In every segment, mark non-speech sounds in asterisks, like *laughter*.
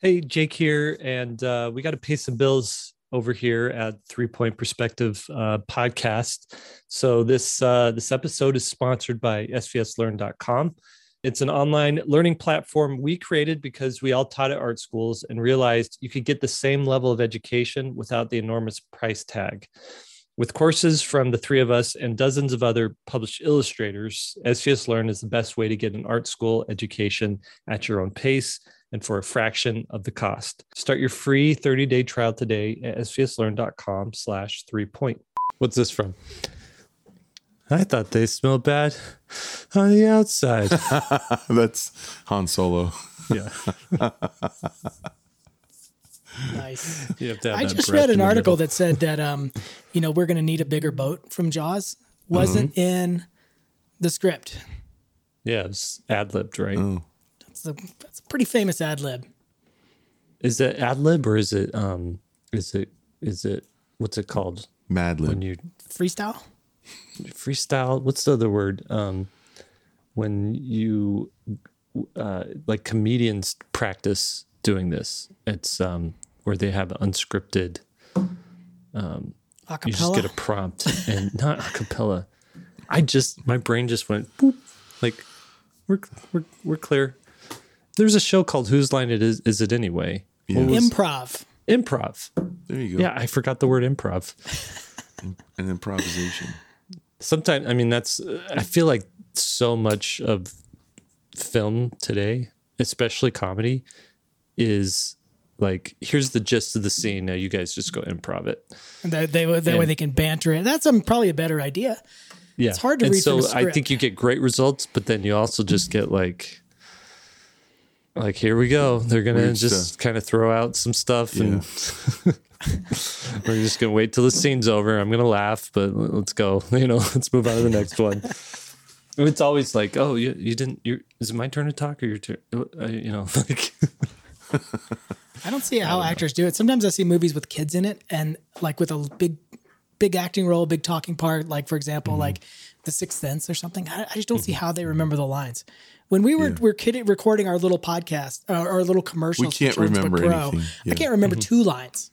Hey, Jake here, and uh, we got to pay some bills over here at Three Point Perspective uh, podcast. So this uh, this episode is sponsored by SVSLearn.com. It's an online learning platform we created because we all taught at art schools and realized you could get the same level of education without the enormous price tag. With courses from the three of us and dozens of other published illustrators, SVS Learn is the best way to get an art school education at your own pace and for a fraction of the cost. Start your free 30-day trial today at svslearn.com slash three point. What's this from? I thought they smelled bad on the outside. *laughs* That's Han Solo. yeah. *laughs* Nice. You have to have I that just read an article that said that um, you know, we're going to need a bigger boat from Jaws. Wasn't Mm-hmm. in the script. Yeah, it's ad-libbed, right? Oh, That's a, that's a pretty famous ad lib. Is it ad-lib or is it um is it is it what's it called Mad lib. when you Freestyle. freestyle what's the other word um when you uh like comedians practice doing this it's um where they have unscripted acapella. you just get a prompt and *laughs* not a cappella i just my brain just went boop like we're we're, we're clear there's a show called whose line it is is it anyway Yeah. Improv. improv There you go. yeah i forgot the word improv An improvisation. sometimes i mean that's i feel like so much of film today especially comedy is like here's the gist of the scene now you guys just go improv it And That, they, that way they can banter it. That's um, probably a better idea. yeah It's hard to and read so from a i script. think you get great results but then you also just get like like here we go. They're gonna Weird just stuff. kind of throw out some stuff and *laughs* we're just gonna wait till the scene's over. I'm gonna laugh but let's go. *laughs* You know let's move on to the next one. *laughs* It's always like oh you, you didn't you is it my turn to talk or your turn uh, you know like I don't see how actors do it. Sometimes I see movies with kids in it and like with a big, big acting role, big talking part. Like for example, Mm-hmm. like The Sixth Sense or something. I, I just don't see how they remember the lines. When we were we're kidding, recording our little podcast, uh, our little commercial, We can't for Children's Book remember Pro, anything. I can't remember two lines.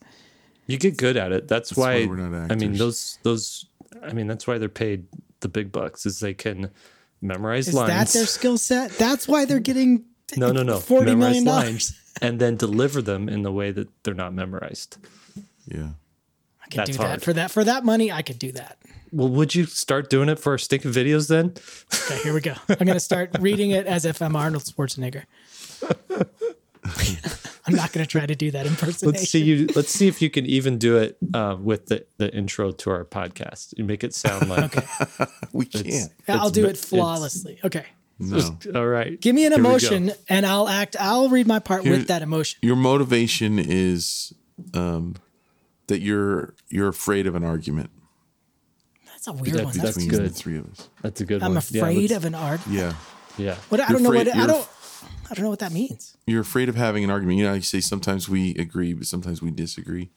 you get good at it that's, why, why we're not i mean those those i mean that's why they're paid the big bucks is they can memorize Is lines that their skill set? That's why they're getting *laughs* no no no forty memorize million dollars. lines and then deliver them in the way that they're not memorized Yeah. I could That's do hard. that for that for that money. I could do that. well would you start doing it for our stinking videos then Okay, here we go. I'm going to start *laughs* reading it as if I'm Arnold Schwarzenegger. *laughs* I'm not going to try to do that impersonation. let's see you let's see if you can even do it uh, with the, the intro to our podcast you make it sound like Okay, *laughs* We can't. I'll it's do it flawlessly. Okay, No. all right give me an Here emotion, and I'll act. I'll read my part Here- with that emotion. Your motivation is um, that you're you're afraid of an argument That's a weird That- one. That's that's between good. the three of us. that's a good I'm one afraid yeah, of an argument. Yeah. yeah What I You're don't know what I don't. I don't know what that means. You're afraid of having an argument. You know, how you say sometimes we agree, but sometimes we disagree.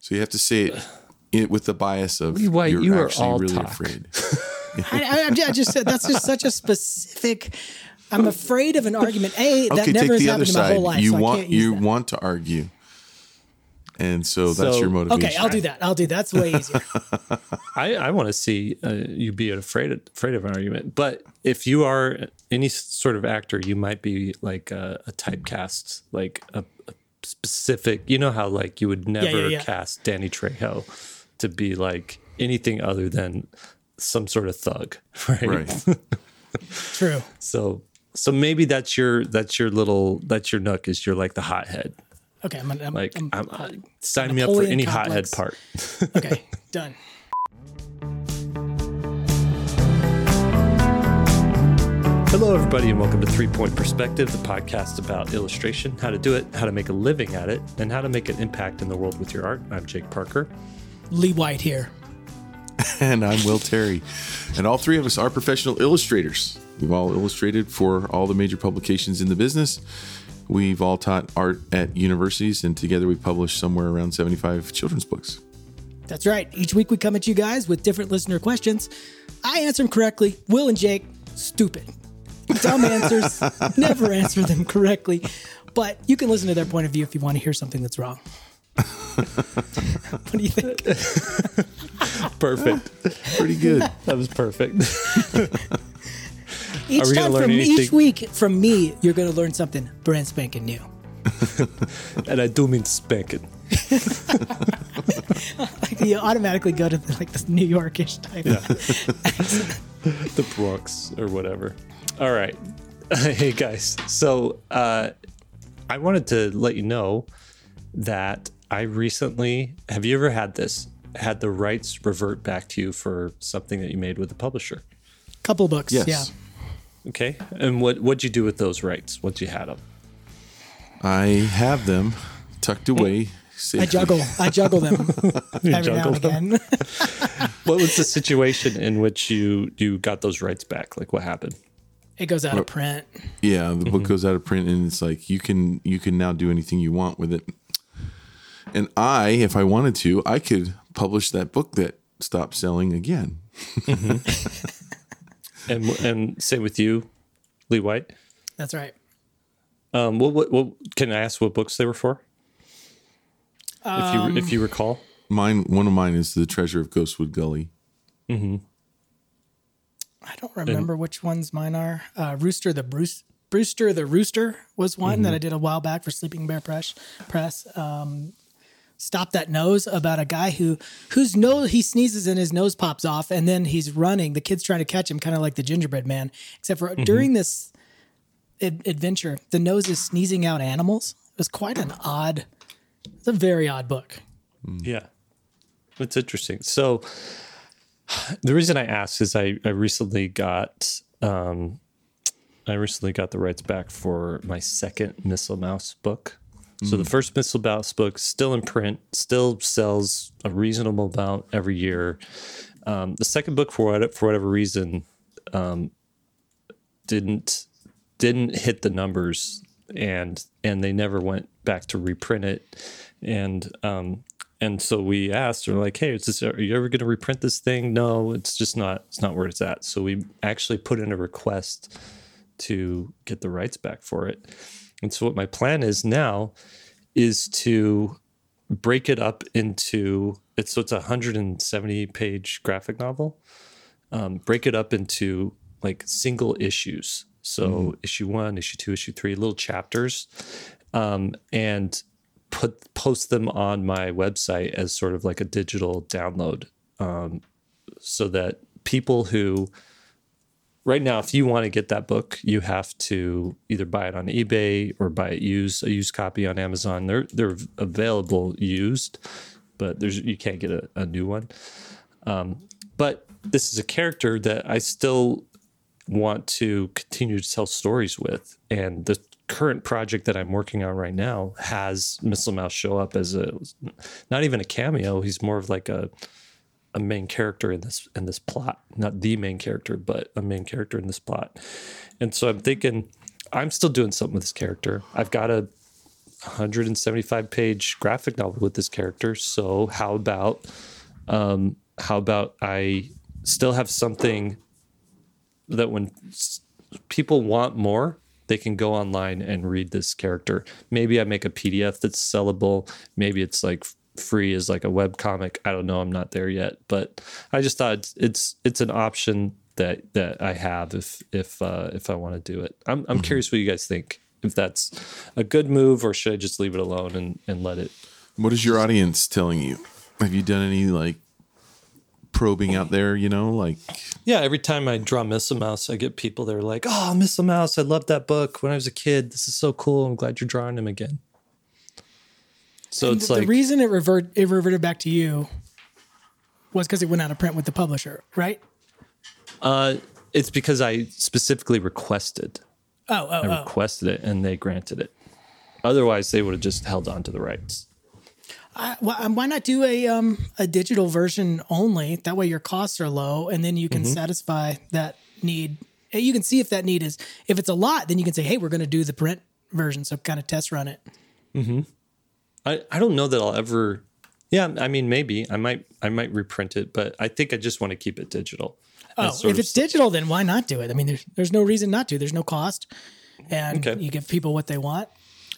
So you have to say it, it with the bias of Lee White, you're you are actually all really talk. afraid. *laughs* I, I, I'm ju- I just said that's just such a specific. I'm afraid of an argument. A that okay, never take has the other happened in my whole life. you so I want can't use you that. want to argue, and so that's your motivation. Okay, I'll do that. I'll do that. that's way easier. *laughs* I, I want to see uh, you be afraid of, afraid of an argument. But if you are any sort of actor, you might be like a, a typecast, like a, a specific. You know how like you would never yeah. cast Danny Trejo to be like anything other than some sort of thug, *laughs* right? Right. True. *laughs* So so maybe that's your that's your little that's your nook is you're like the hothead. Okay, I'm, I'm, Like I'm, I'm, uh, sign me up for any complex. hothead part. *laughs* okay, done. Hello, everybody, and welcome to Three Point Perspective, the podcast about illustration, how to do it, how to make a living at it, and how to make an impact in the world with your art. I'm Jake Parker. Lee White here. *laughs* and I'm Will Terry. And all three of us are professional illustrators. We've all illustrated for all the major publications in the business. We've all taught art at universities, and together we published somewhere around 75 children's books. That's right. Each week we come at you guys with different listener questions. I answer them correctly. Will and Jake, stupid. Dumb answers, *laughs* never answer them correctly. But you can listen to their point of view if you want to hear something that's wrong. *laughs* what do you think? Perfect. Pretty good. That was perfect. *laughs* Each time learn from each week from me, you're going to learn something brand spanking new. *laughs* and I do mean spanking. *laughs* Like you automatically go to the, like this New Yorkish type. *laughs* the Bronx or whatever. All right. hey guys. So uh I wanted to let you know that I recently have you ever had this? Had the rights revert back to you for something that you made with the publisher. Couple books. Yes. Yeah. Okay. And what what'd you do with those rights once you had them? I have them tucked away. I safely. juggle. I juggle them *laughs* every now juggle and them? again. What was the situation in which you you got those rights back? Like what happened? it goes out of print. Yeah, the book mm-hmm. goes out of print, and it's like you can you can now do anything you want with it. And I, if I wanted to, I could publish that book that stopped selling again. Mm-hmm. *laughs* And and same with you, Lee White. That's right. Um, what, what, what can I ask what books they were for? if you if you recall. Mine, one of mine is the Treasure of Ghostwood Gully. I don't remember which ones mine are. Uh, Rooster the Bruce. Brewster the Rooster was one that I did a while back for Sleeping Bear Press. Press. Um, Stop that nose about a guy who whose nose he sneezes and his nose pops off and then he's running. The kid's trying to catch him, kind of like the gingerbread man. Except for during this ad- adventure, the nose is sneezing out animals. It was quite an odd. It's a very odd book. Yeah. That's interesting. So the reason I asked is I, I recently got um I recently got the rights back for my second Missile Mouse book. So the first Missile Mouse book still in print, still sells a reasonable amount every year. Um, the second book, for what, for whatever reason, um, didn't didn't hit the numbers, and and they never went back to reprint it, and um, and so we asked, we're like, hey, is this, are you ever going to reprint this thing? No, it's just not. It's not where it's at. So we actually put in a request to get the rights back for it. And so what my plan is now is to break it up into it's so it's a 170 page graphic novel. Um, break it up into like single issues. So issue one, issue two, issue three, little chapters, um, and put post them on my website as sort of like a digital download, um, so that people who right now, if you want to get that book, you have to either buy it on eBay or buy it used, a used copy on Amazon. They're they're available used, but there's you can't get a, a new one. Um, but this is a character that I still want to continue to tell stories with, and the current project that I'm working on right now has Missile Mouse show up as a not even a cameo. He's more of like a a main character in this in this plot. Not the main character but a main character in this plot. And so i'm thinking i'm still doing something with this character. I've got a 175 page graphic novel with this character. So how about um how about i still have something that when people want more they can go online and read this character. Maybe i make a pdf that's sellable. Maybe it's like free as like a web comic i don't know i'm not there yet but i just thought it's it's, it's an option that that i have if if uh if i want to do it i'm, I'm curious what you guys think if that's a good move or should i just leave it alone and and let it What is your audience telling you? Have you done any like probing out there? You know, like Yeah, every time I draw Missile Mouse, I get people that are like, "Oh, Missile Mouse, I loved that book when I was a kid. This is so cool. I'm glad you're drawing him again." So it's the, like, the reason it revert it reverted back to you was because it went out of print with the publisher, right? uh, it's because I specifically requested. Oh, oh, I oh. requested it, and they granted it. Otherwise, they would have just held on to the rights. I, why, not do a um a digital version only? That way your costs are low, and then you Mm-hmm. can satisfy that need. And You can see if that need is if it's a lot, then you can say, "Hey, we're going to do the print version." So kind of test run it. I, I don't know that I'll ever. Yeah, I mean, maybe I might I might reprint it, but I think I just want to keep it digital. Oh, if of it's digital, then why not do it? I mean, there's there's no reason not to. There's no cost, and Okay. you give people what they want.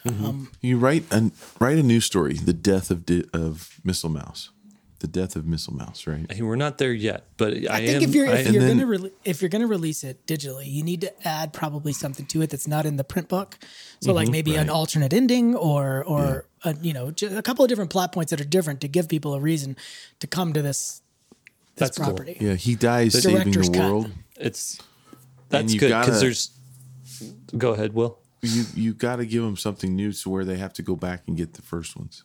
Um, You write a write a news story, the death of di- of Missile Mouse, the death of Missile Mouse, right? Hey, We're not there yet, but I, I think am. if you're I- if you're then- gonna re- if you're gonna release it digitally, you need to add probably something to it that's not in the print book. So Mm-hmm. like maybe an alternate ending or or a, you know ju- a couple of different plot points that are different to give people a reason to come to this this That's cool. property. Yeah, he dies saving director's the cut. world. it's that's good because there's. Go ahead, Will. You you got to give them something new, to where they have to go back and get the first ones.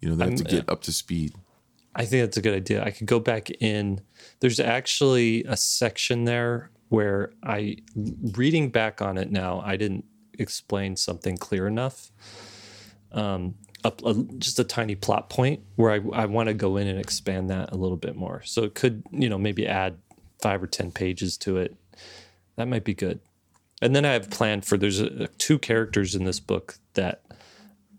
You know, they have to I'm- get up to speed. I think that's a good idea. I could go back in. There's actually a section there where I, reading back on it now, I didn't explain something clear enough. Um, a, a, just a tiny plot point where I, I want to go in and expand that a little bit more. So it could, you know, maybe add five or 10 pages to it. That might be good. And then I have planned for there's a, two characters in this book that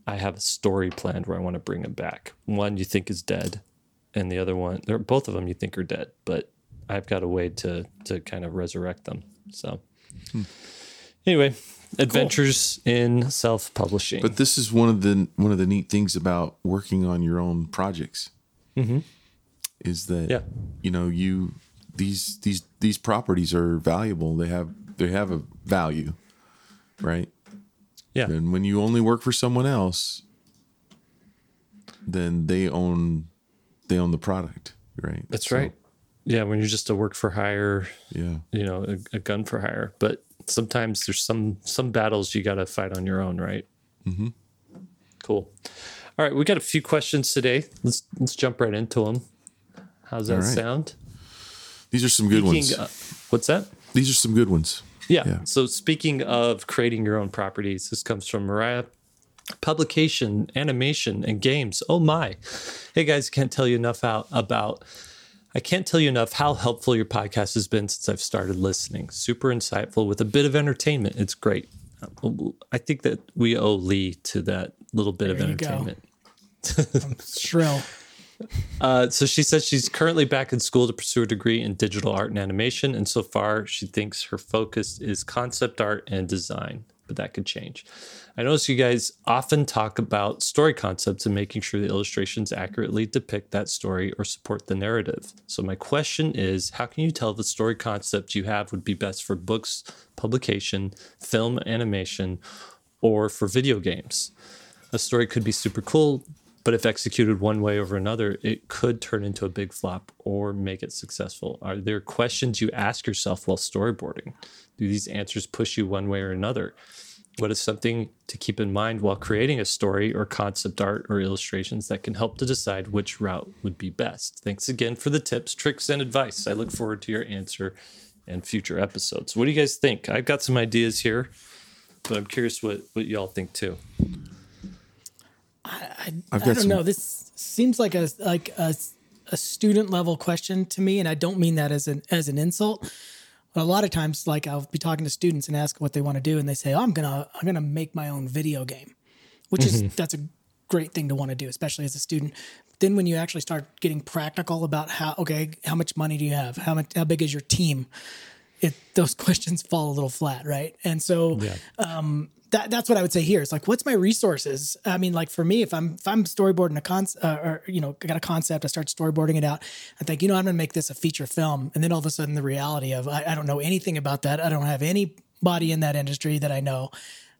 I have a story planned where I want to bring them back. One you think is dead, and the other one, they're both of them you think are dead, but I've got a way to to kind of resurrect them. So anyway, adventures in self publishing. But this is one of the one of the neat things about working on your own projects. Is that Mm-hmm. Yeah. you know you these these these properties are valuable. They have they have a value, right? yeah, And when you only work for someone else, then they own they own the product, right? that's So, right. Yeah, when you're just a work for hire, Yeah. you know, a, a gun for hire. But sometimes there's some some battles you got to fight on your own, right? Mm-hmm. Cool. All right, we got a few questions today. Let's let's jump right into them. How's that right. sound? These are some good ones. Speaking of- what's that? These are some good ones. Yeah. Yeah. So speaking of creating your own properties, this comes from Mariah. Publication, animation, and games. Oh my! Hey guys, can't tell you enough how about. I can't tell you enough how helpful your podcast has been since I've started listening. Super insightful with a bit of entertainment. It's great. I think that we owe Lee to that little bit of There go. entertainment. Shrill. *laughs* Uh, so she says she's currently back in school to pursue a degree in digital art and animation, and so far she thinks her focus is concept art and design, but that could change. I notice you guys often talk about story concepts and making sure the illustrations accurately depict that story or support the narrative. So my question is, how can you tell the story concept you have would be best for books, publication, film, animation, or for video games? a story could be super cool, but if executed one way over another, it could turn into a big flop or make it successful. Are there questions you ask yourself while storyboarding? Do these answers push you one way or another? What is something to keep in mind while creating a story or concept art or illustrations that can help to decide which route would be best? Thanks again for the tips, tricks, and advice. I look forward to your answer and future episodes. What do you guys think? I've got some ideas here, but I'm curious what, what y'all think too. I, I've I don't some- know. This seems like a like a, a student level question to me, and I don't mean that as an as an insult. But a lot of times, like I'll be talking to students and ask what they want to do, and they say, "Oh, I'm gonna I'm gonna make my own video game," which is mm-hmm. that's a great thing to want to do, especially as a student. Then when you actually start getting practical about how okay, how much money do you have? How much how big is your team? It those *laughs* questions fall a little flat, right? And so um, that that's what I would say here. It's like, what's my resources? I mean, like for me, if I'm if I'm storyboarding a con, uh, or you know, I got a concept, I start storyboarding it out. I think, you know, I'm going to make this a feature film, and then all of a sudden, the reality of I, I don't know anything about that. I don't have anybody in that industry that I know.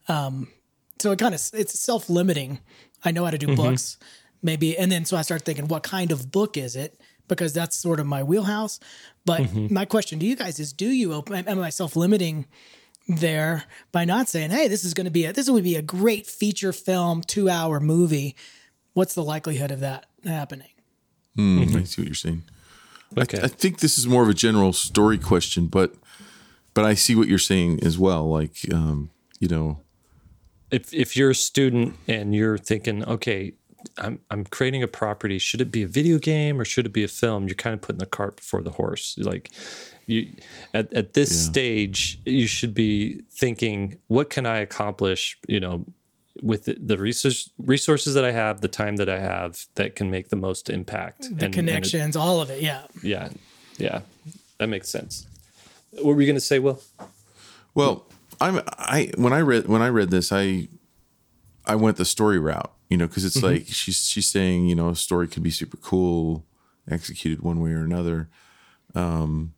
Um, so it kind of it's self limiting. I know how to do books, maybe, and then so I start thinking, what kind of book is it? Because that's sort of my wheelhouse. But my question to you guys is: Do you open? Am I self limiting? There by not saying, "Hey, this is going to be a this would be a great feature film, two hour movie." What's the likelihood of that happening? Hmm, I see what you're saying. Okay. I think this is more of a general story question, but but I see what you're saying as well. Like, um, you know, if if you're a student and you're thinking, okay, I'm I'm creating a property, should it be a video game or should it be a film? You're kind of putting the cart before the horse. Like you at, at this stage, you should be thinking, what can I accomplish, you know, with the, the resource, resources that I have, the time that I have that can make the most impact. The And- and it- connections, all of it. Yeah. yeah. Yeah. That makes sense. What were you going to say, Will? Well, I'm I when I read when I read this, I I went the story route, you know, because it's mm-hmm. like she's she's saying, you know, a story could be super cool, executed one way or another, um,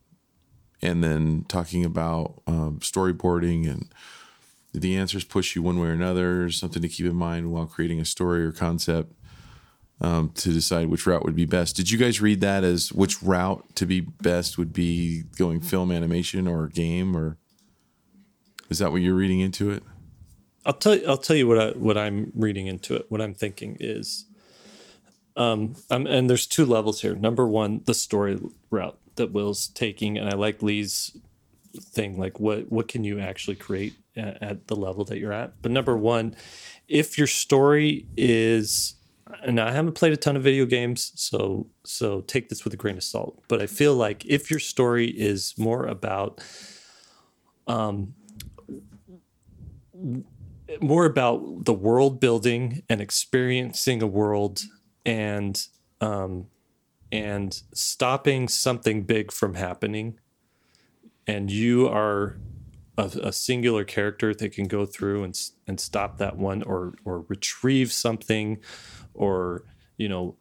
and then talking about um, storyboarding and the answers push you one way or another, something to keep in mind while creating a story or concept um, to decide which route would be best. Did you guys read that as which route to be best would be going film animation or game, or is that what you're reading into it? I'll tell you. I'll tell you what I what I'm reading into it. What I'm thinking is, um, um, and there's two levels here. Number one, the story route that Will's taking, and I like Lee's thing. Like, what what can you actually create at, at the level that you're at? But number one, if your story is and I haven't played a ton of video games, so so take this with a grain of salt. But I feel like if your story is more about um more about the world building and experiencing a world and um, and stopping something big from happening and you are a, a, singular character that can go through and and stop that one or or retrieve something or you know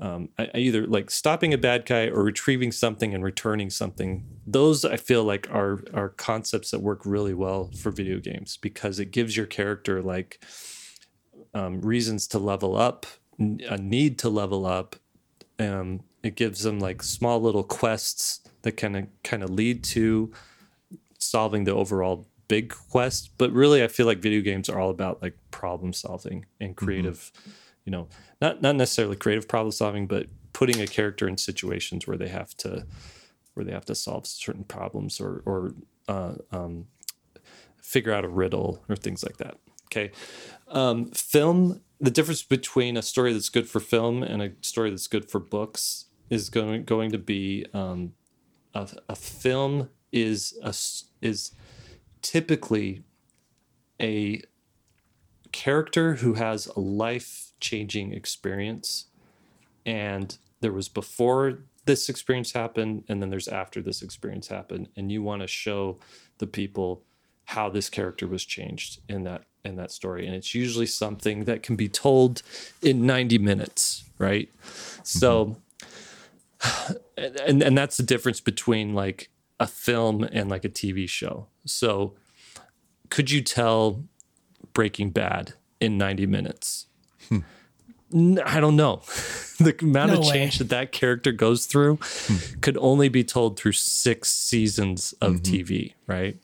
um, I, I either like stopping a bad guy or retrieving something and returning something. Those I feel like are are concepts that work really well for video games because it gives your character like um, reasons to level up, a need to level up. Um, it gives them like small little quests that kind of kind of lead to solving the overall big quest. But really, I feel like video games are all about like problem solving and mm-hmm. creative. Mm-hmm you know, not not necessarily creative problem solving, but putting a character in situations where they have to where they have to solve certain problems or or uh, um, figure out a riddle or things like that. Okay, um, film. The difference between a story that's good for film and a story that's good for books is going going to be um, a, a film is a is typically a character who has a life changing experience. And there was before this experience happened, and then there's after this experience happened. And you want to show the people how this character was changed in that in that story. And it's usually something that can be told in 90 minutes, right? Mm-hmm. So *sighs* and and that's the difference between like a film and like a TV show. So could you tell Breaking Bad in 90 minutes? I don't know. *laughs* the amount no of change way. that that character goes through hmm. could only be told through six seasons of mm-hmm. TV, right?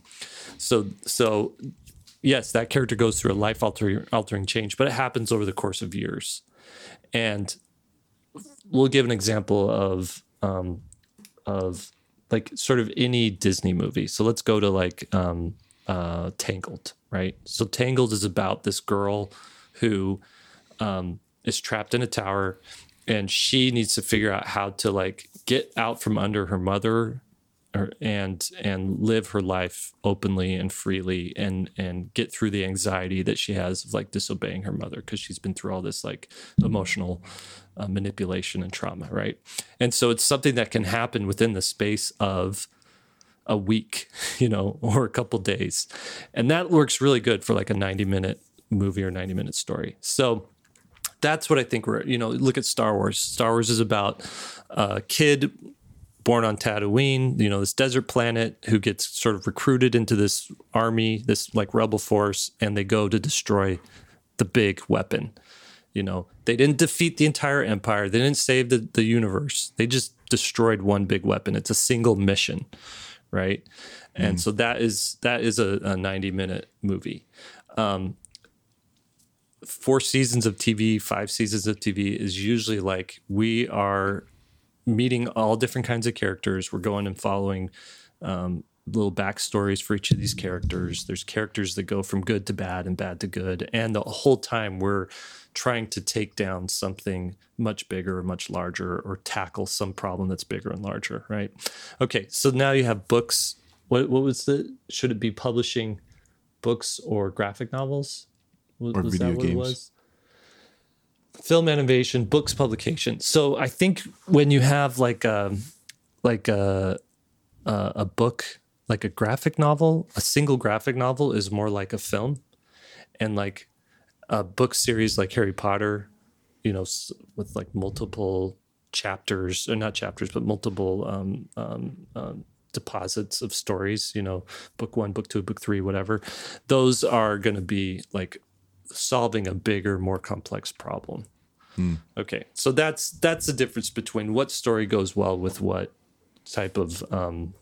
So, so yes, that character goes through a life altering altering change, but it happens over the course of years. And we'll give an example of um, of like sort of any Disney movie. So let's go to like um, uh, Tangled, right? So Tangled is about this girl who um, is trapped in a tower and she needs to figure out how to like get out from under her mother and and live her life openly and freely and and get through the anxiety that she has of like disobeying her mother because she's been through all this like emotional uh, manipulation and trauma right? And so it's something that can happen within the space of a week *laughs* you know or a couple days. And that works really good for like a 90 minute movie or 90 minute story. So that's what I think we're, you know, look at Star Wars. Star Wars is about a kid born on Tatooine, you know, this desert planet who gets sort of recruited into this army, this like rebel force, and they go to destroy the big weapon. You know, they didn't defeat the entire empire, they didn't save the, the universe, they just destroyed one big weapon. It's a single mission, right? And mm. so that is that is a, a 90 minute movie. Um, four seasons of TV, five seasons of TV is usually like we are meeting all different kinds of characters. We're going and following um, little backstories for each of these characters. There's characters that go from good to bad and bad to good. And the whole time we're trying to take down something much bigger, much larger, or tackle some problem that's bigger and larger, right? Okay, so now you have books. What, what was the, should it be publishing books or graphic novels? Was, or was video that what games. Film animation, books publication. So I think when you have like a um, like a a, a book, like a graphic novel, a single graphic novel is more like a film, and like a book series like Harry Potter, you know, with like multiple chapters or not chapters, but multiple um, um, um, deposits of stories, you know, book one, book two, book three, whatever, those are going to be like solving a bigger, more complex problem. Okay, so that's that's the difference between what story goes well with what type of um,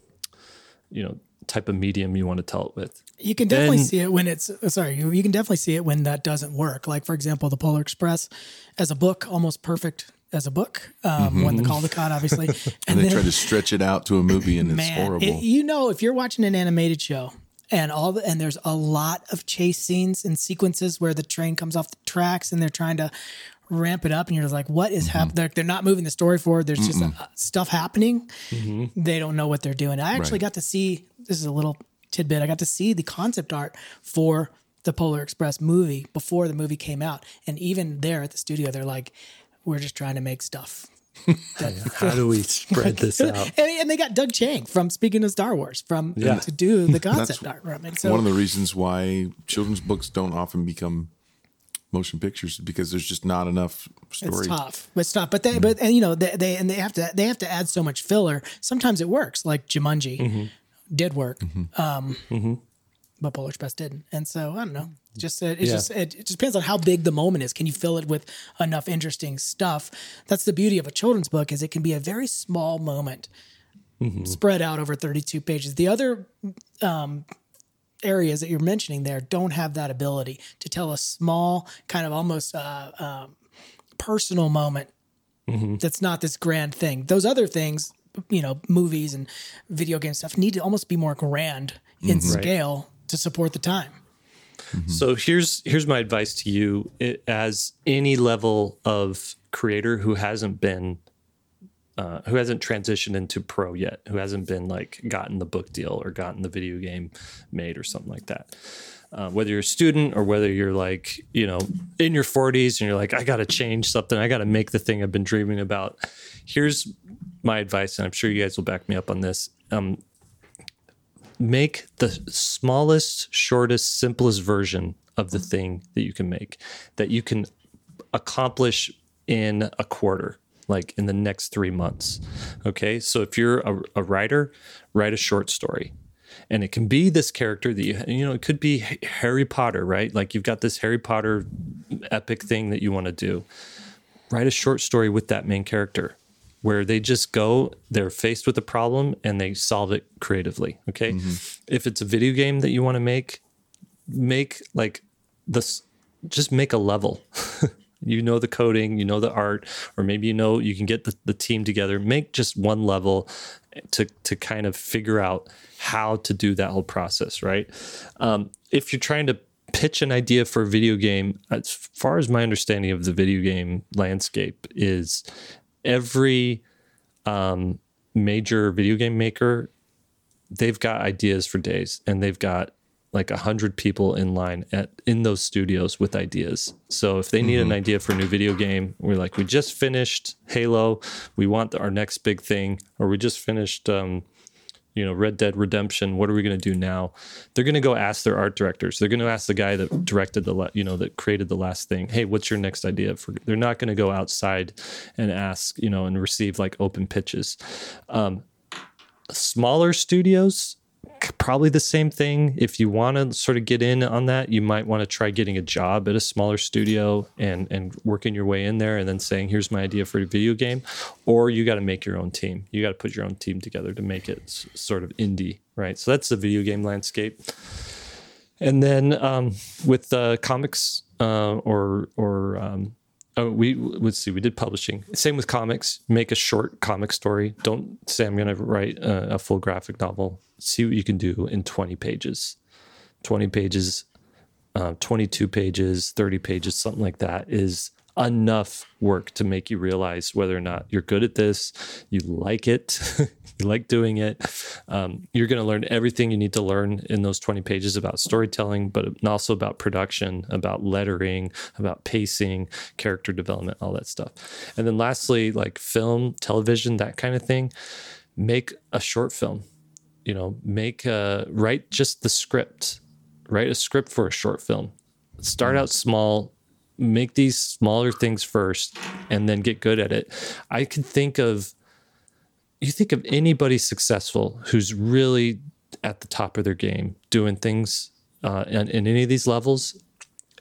you know type of medium you want to tell it with. You can definitely Then- see it when it's uh, sorry. You, you can definitely see it when that doesn't work. Like for example, the Polar Express, as a book, almost perfect as a book. Um, When the Caldecott, obviously, *laughs* And and they then try to stretch it out to a movie, and it's horrible. it- you know, if you're watching an animated show and all the, and there's a lot of chase scenes and sequences where the train comes off the tracks and they're trying to ramp it up, and you're just like, what is Mm-hmm. happening? They're, they're not moving the story forward. There's just uh, stuff happening. They don't know what they're doing. I actually Right. got to see. This is a little tidbit. I got to see the concept art for the Polar Express movie before the movie came out, and even there at the studio, they're like, we're just trying to make stuff. How do we *laughs* spread this out? *laughs* And, and they got Doug Chiang from speaking of Star Wars from Yeah. to do the *laughs* concept art from it. So One of the reasons why children's books don't often become motion pictures is because there's just not enough story. it's tough. It's tough. But they mm-hmm. but and you know they, they and they have to they have to add so much filler. Sometimes it works, like Jumanji mm-hmm. did work. Mm-hmm. Um but Polar Express didn't. And so I don't know. Just uh, it Yeah. just it, it just depends on how big the moment is. Can you fill it with enough interesting stuff? That's the beauty of a children's book is it can be a very small moment spread out over 32 pages. The other um, areas that you're mentioning there don't have that ability to tell a small kind of almost uh, um, personal moment that's not this grand thing. Those other things, you know, movies and video game stuff need to almost be more grand in scale to support the time. So here's here's my advice to you it, as any level of creator who hasn't been uh, who hasn't transitioned into pro yet, who hasn't been like gotten the book deal or gotten the video game made or something like that. Uh, whether you're a student or whether you're like you know in your 40s and you're like I got to change something, I got to make the thing I've been dreaming about. Here's my advice, and I'm sure you guys will back me up on this. Um, make the smallest, shortest, simplest version of the thing that you can make that you can accomplish in a quarter, like in the next three months. Okay. So if you're a, a writer, write a short story. And it can be this character that you, you know, it could be Harry Potter, right? Like you've got this Harry Potter epic thing that you want to do. Write a short story with that main character where they just go, they're faced with a problem and they solve it creatively. Okay. If it's a video game that you want to make, make like this, just make a level. *laughs* you know the coding, you know the art, or maybe you know you can get the, the team together, make just one level to, to kind of figure out how to do that whole process, right? Um, if you're trying to pitch an idea for a video game, as far as my understanding of the video game landscape is every um, major video game maker, they've got ideas for days and they've got like a hundred people in line at in those studios with ideas. So if they need an idea for a new video game, we're like, we just finished Halo, we want our next big thing, or we just finished um, you know, Red Dead Redemption. What are we going to do now? They're going to go ask their art directors. They're going to ask the guy that directed the, you know, that created the last thing. Hey, what's your next idea? For they're not going to go outside and ask, you know, and receive like open pitches. Um, smaller studios, probably the same thing. If you want to sort of get in on that, you might want to try getting a job at a smaller studio and and working your way in there, and then saying, "Here's my idea for a video game," or you got to make your own team. You got to put your own team together to make it sort of indie, right? So that's the video game landscape. And then um, with uh, comics uh, or or um, oh, we let's see, we did publishing. Same with comics. Make a short comic story. Don't say I'm going to write a, a full graphic novel. See what you can do in 20 pages. 20 pages, uh, 22 pages, 30 pages, something like that is enough work to make you realize whether or not you're good at this, you like it, *laughs* you like doing it. Um, you're going to learn everything you need to learn in those 20 pages about storytelling, but also about production, about lettering, about pacing, character development, all that stuff. And then lastly, like film, television, that kind of thing, make a short film. You know, make a write just the script, write a script for a short film. Start out small, make these smaller things first and then get good at it. I can think of you think of anybody successful who's really at the top of their game doing things uh, in, in any of these levels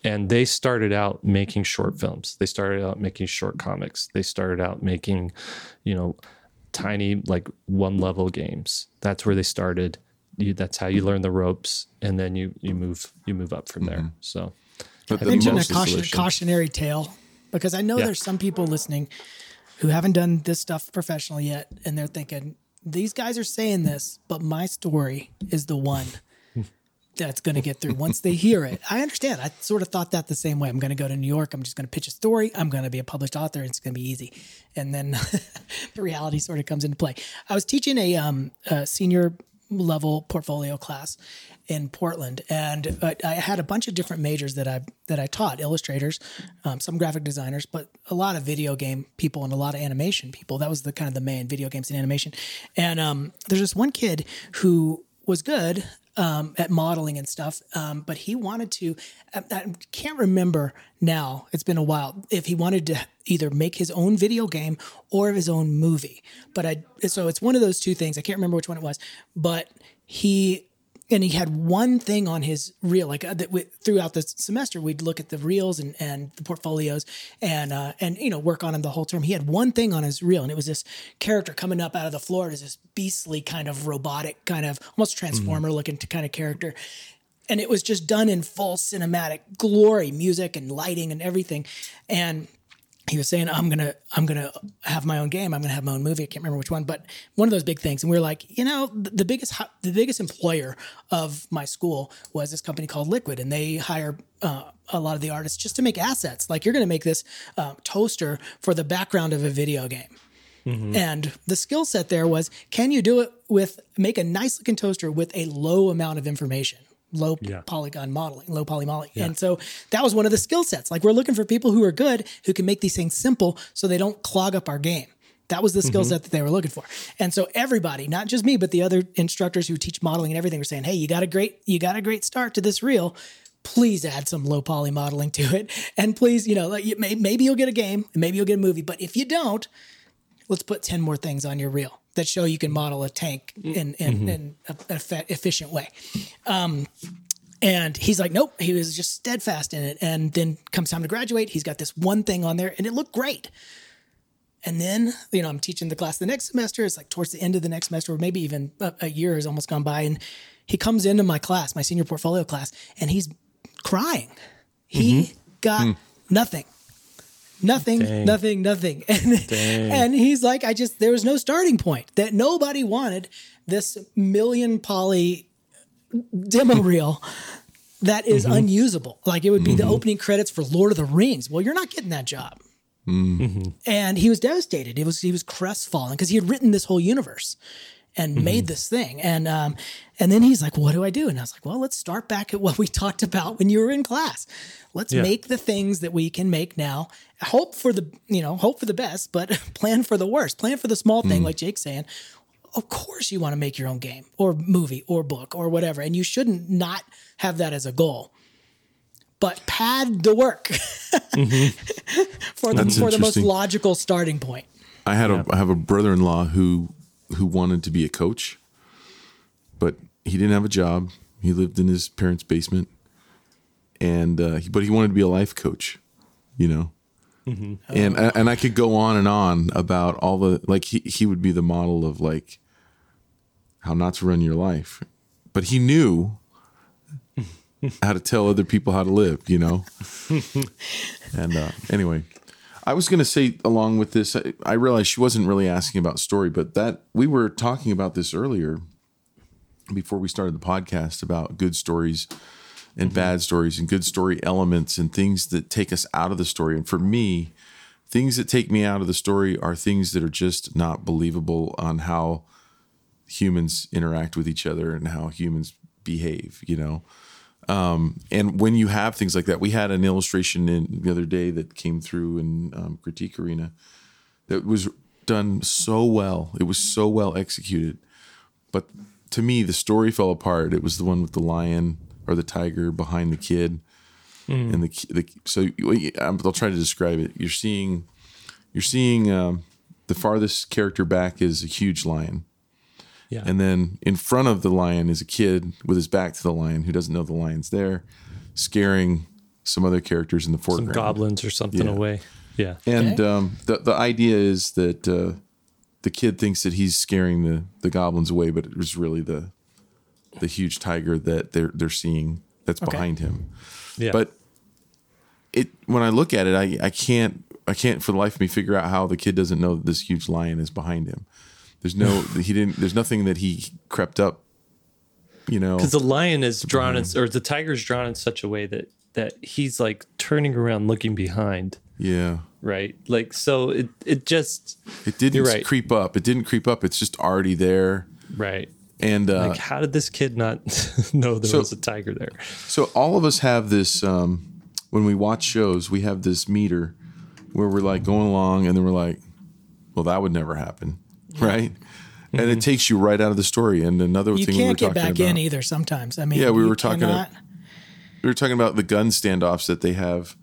and they started out making short films they started out making short comics they started out making you know tiny like one level games. That's where they started. You, that's how you learn the ropes and then you you move you move up from there. Mm-hmm. So I mentioned a caution, cautionary tale because I know yeah. there's some people listening who haven't done this stuff professionally yet, and they're thinking these guys are saying this, but my story is the one that's going to get through once they hear it. I understand. I sort of thought that the same way. I'm going to go to New York. I'm just going to pitch a story. I'm going to be a published author. It's going to be easy. And then *laughs* the reality sort of comes into play. I was teaching a, um, a senior level portfolio class in Portland, and I had a bunch of different majors that I that I taught: illustrators, um, some graphic designers, but a lot of video game people and a lot of animation people. That was the kind of the main video games and animation. And um, there's this one kid who was good um, at modeling and stuff, um, but he wanted to. I, I, can't remember now. It's been a while. If he wanted to either make his own video game or his own movie, but I so it's one of those two things. I can't remember which one it was, but he and he had one thing on his reel like uh, that we, throughout the semester we'd look at the reels and, and the portfolios and uh, and you know work on him the whole term. He had one thing on his reel and it was this character coming up out of the floor as this beastly kind of robotic kind of almost transformer mm-hmm. looking kind of character. And it was just done in full cinematic glory music and lighting and everything. And he was saying, I'm gonna, I'm gonna have my own game. I'm gonna have my own movie. I can't remember which one, but one of those big things. And we are like, you know, the, the biggest, the biggest employer of my school was this company called Liquid, and they hire uh, a lot of the artists just to make assets. Like you're gonna make this uh, toaster for the background of a video game. Mm-hmm. And the skill set there was, can you do it with make a nice looking toaster with a low amount of information? Low yeah. polygon modeling, low poly modeling. Yeah. And so that was one of the skill sets. Like we're looking for people who are good, who can make these things simple so they don't clog up our game. That was the skill mm-hmm. set that they were looking for. And so everybody, not just me, but the other instructors who teach modeling and everything were saying, Hey, you got a great, you got a great start to this reel. Please add some low poly modeling to it. *laughs* And please, you know, like maybe you'll get a game, maybe you'll get a movie, but if you don't, let's put 10 more things on your reel that show you can model a tank in in, mm-hmm. in a, a, efficient way. Um, and he's like, nope. He was just steadfast in it. And then comes time to graduate, he's got this one thing on there, and it looked great. And then, you know, I'm teaching the class the next semester. It's like towards the end of the next semester, or maybe even a, a year has almost gone by. And he comes into my class, my senior portfolio class, and he's crying. He mm-hmm. got mm. nothing nothing, Dang. nothing, nothing. *laughs* And, and he's like, I just, there was no starting point that nobody wanted this million poly demo *laughs* reel that is mm-hmm. unusable. Like it would be mm-hmm. the opening credits for Lord of the Rings. Well, you're not getting that job. Mm-hmm. And he was devastated. It was he was crestfallen because he had written this whole universe and mm-hmm. made this thing. And um, and then he's like, "What do I do?" And I was like, "Well, let's start back at what we *laughs* talked about when you were in class. Let's yeah. make the things that we can make now. Hope for the you know hope for the best, but *laughs* plan for the worst. Plan for the small thing, mm-hmm. like Jake's saying. Of course, you want to make your own game or movie or book or whatever, and you shouldn't not have that as a goal but pad the work mm-hmm. *laughs* for the for the most logical starting point. I had yeah. a I have a brother-in-law who who wanted to be a coach, but he didn't have a job. He lived in his parents' basement, and uh, but he wanted to be a life coach, you know. Mm-hmm. And oh. and I could go on and on about all the like he he would be the model of like how not to run your life, but he knew *laughs* how to tell other people how to live, you know. *laughs* and uh, anyway, I was going to say along with this, I, I realized she wasn't really asking about story, but that we were talking about this earlier before we started the podcast about good stories and mm-hmm. bad stories and good story elements and things that take us out of the story. And for me, things that take me out of the story are things that are just not believable on how humans interact with each other and how humans behave, you know. Um, and when you have things like that, we had an illustration in the other day that came through in um, critique arena that was done so well. It was so well executed, but to me, the story fell apart. It was the one with the lion or the tiger behind the kid, and the, the so I'm- I'll try to describe it. You're seeing you're seeing um, the farthest character back is a huge lion, Yeah. and then in front of the lion is a kid with his back to the lion who doesn't know the lion's there, scaring some other characters in the some foreground. goblins or something Yeah. away. Yeah. And Okay. um, the the idea is that uh, the kid thinks that he's scaring the, the goblins away, but it was really the the huge tiger that they're they're seeing that's Okay. behind him. Yeah. But it when I look at it, I, I can't I can't for the life of me figure out how the kid doesn't know that this huge lion is behind him. There's no he didn't there's nothing that he crept up, you know. because the lion is drawn in, or the tiger is drawn in such a way that that he's like turning around looking behind Yeah. right like so it it just It didn't right. creep up. It didn't creep up. It's just already there. right And uh, like how did this kid not *laughs* know there So- was a tiger there So all of us have this um, when we watch shows, we have this meter where we're like going along, and then we're like, "Well, that would never happen," right? And it mm-hmm. takes you right out of the story. And another You thing we were can't get talking back about, in either. Sometimes, I mean, Yeah, we were talking cannot- we were talking about the gun standoffs that they have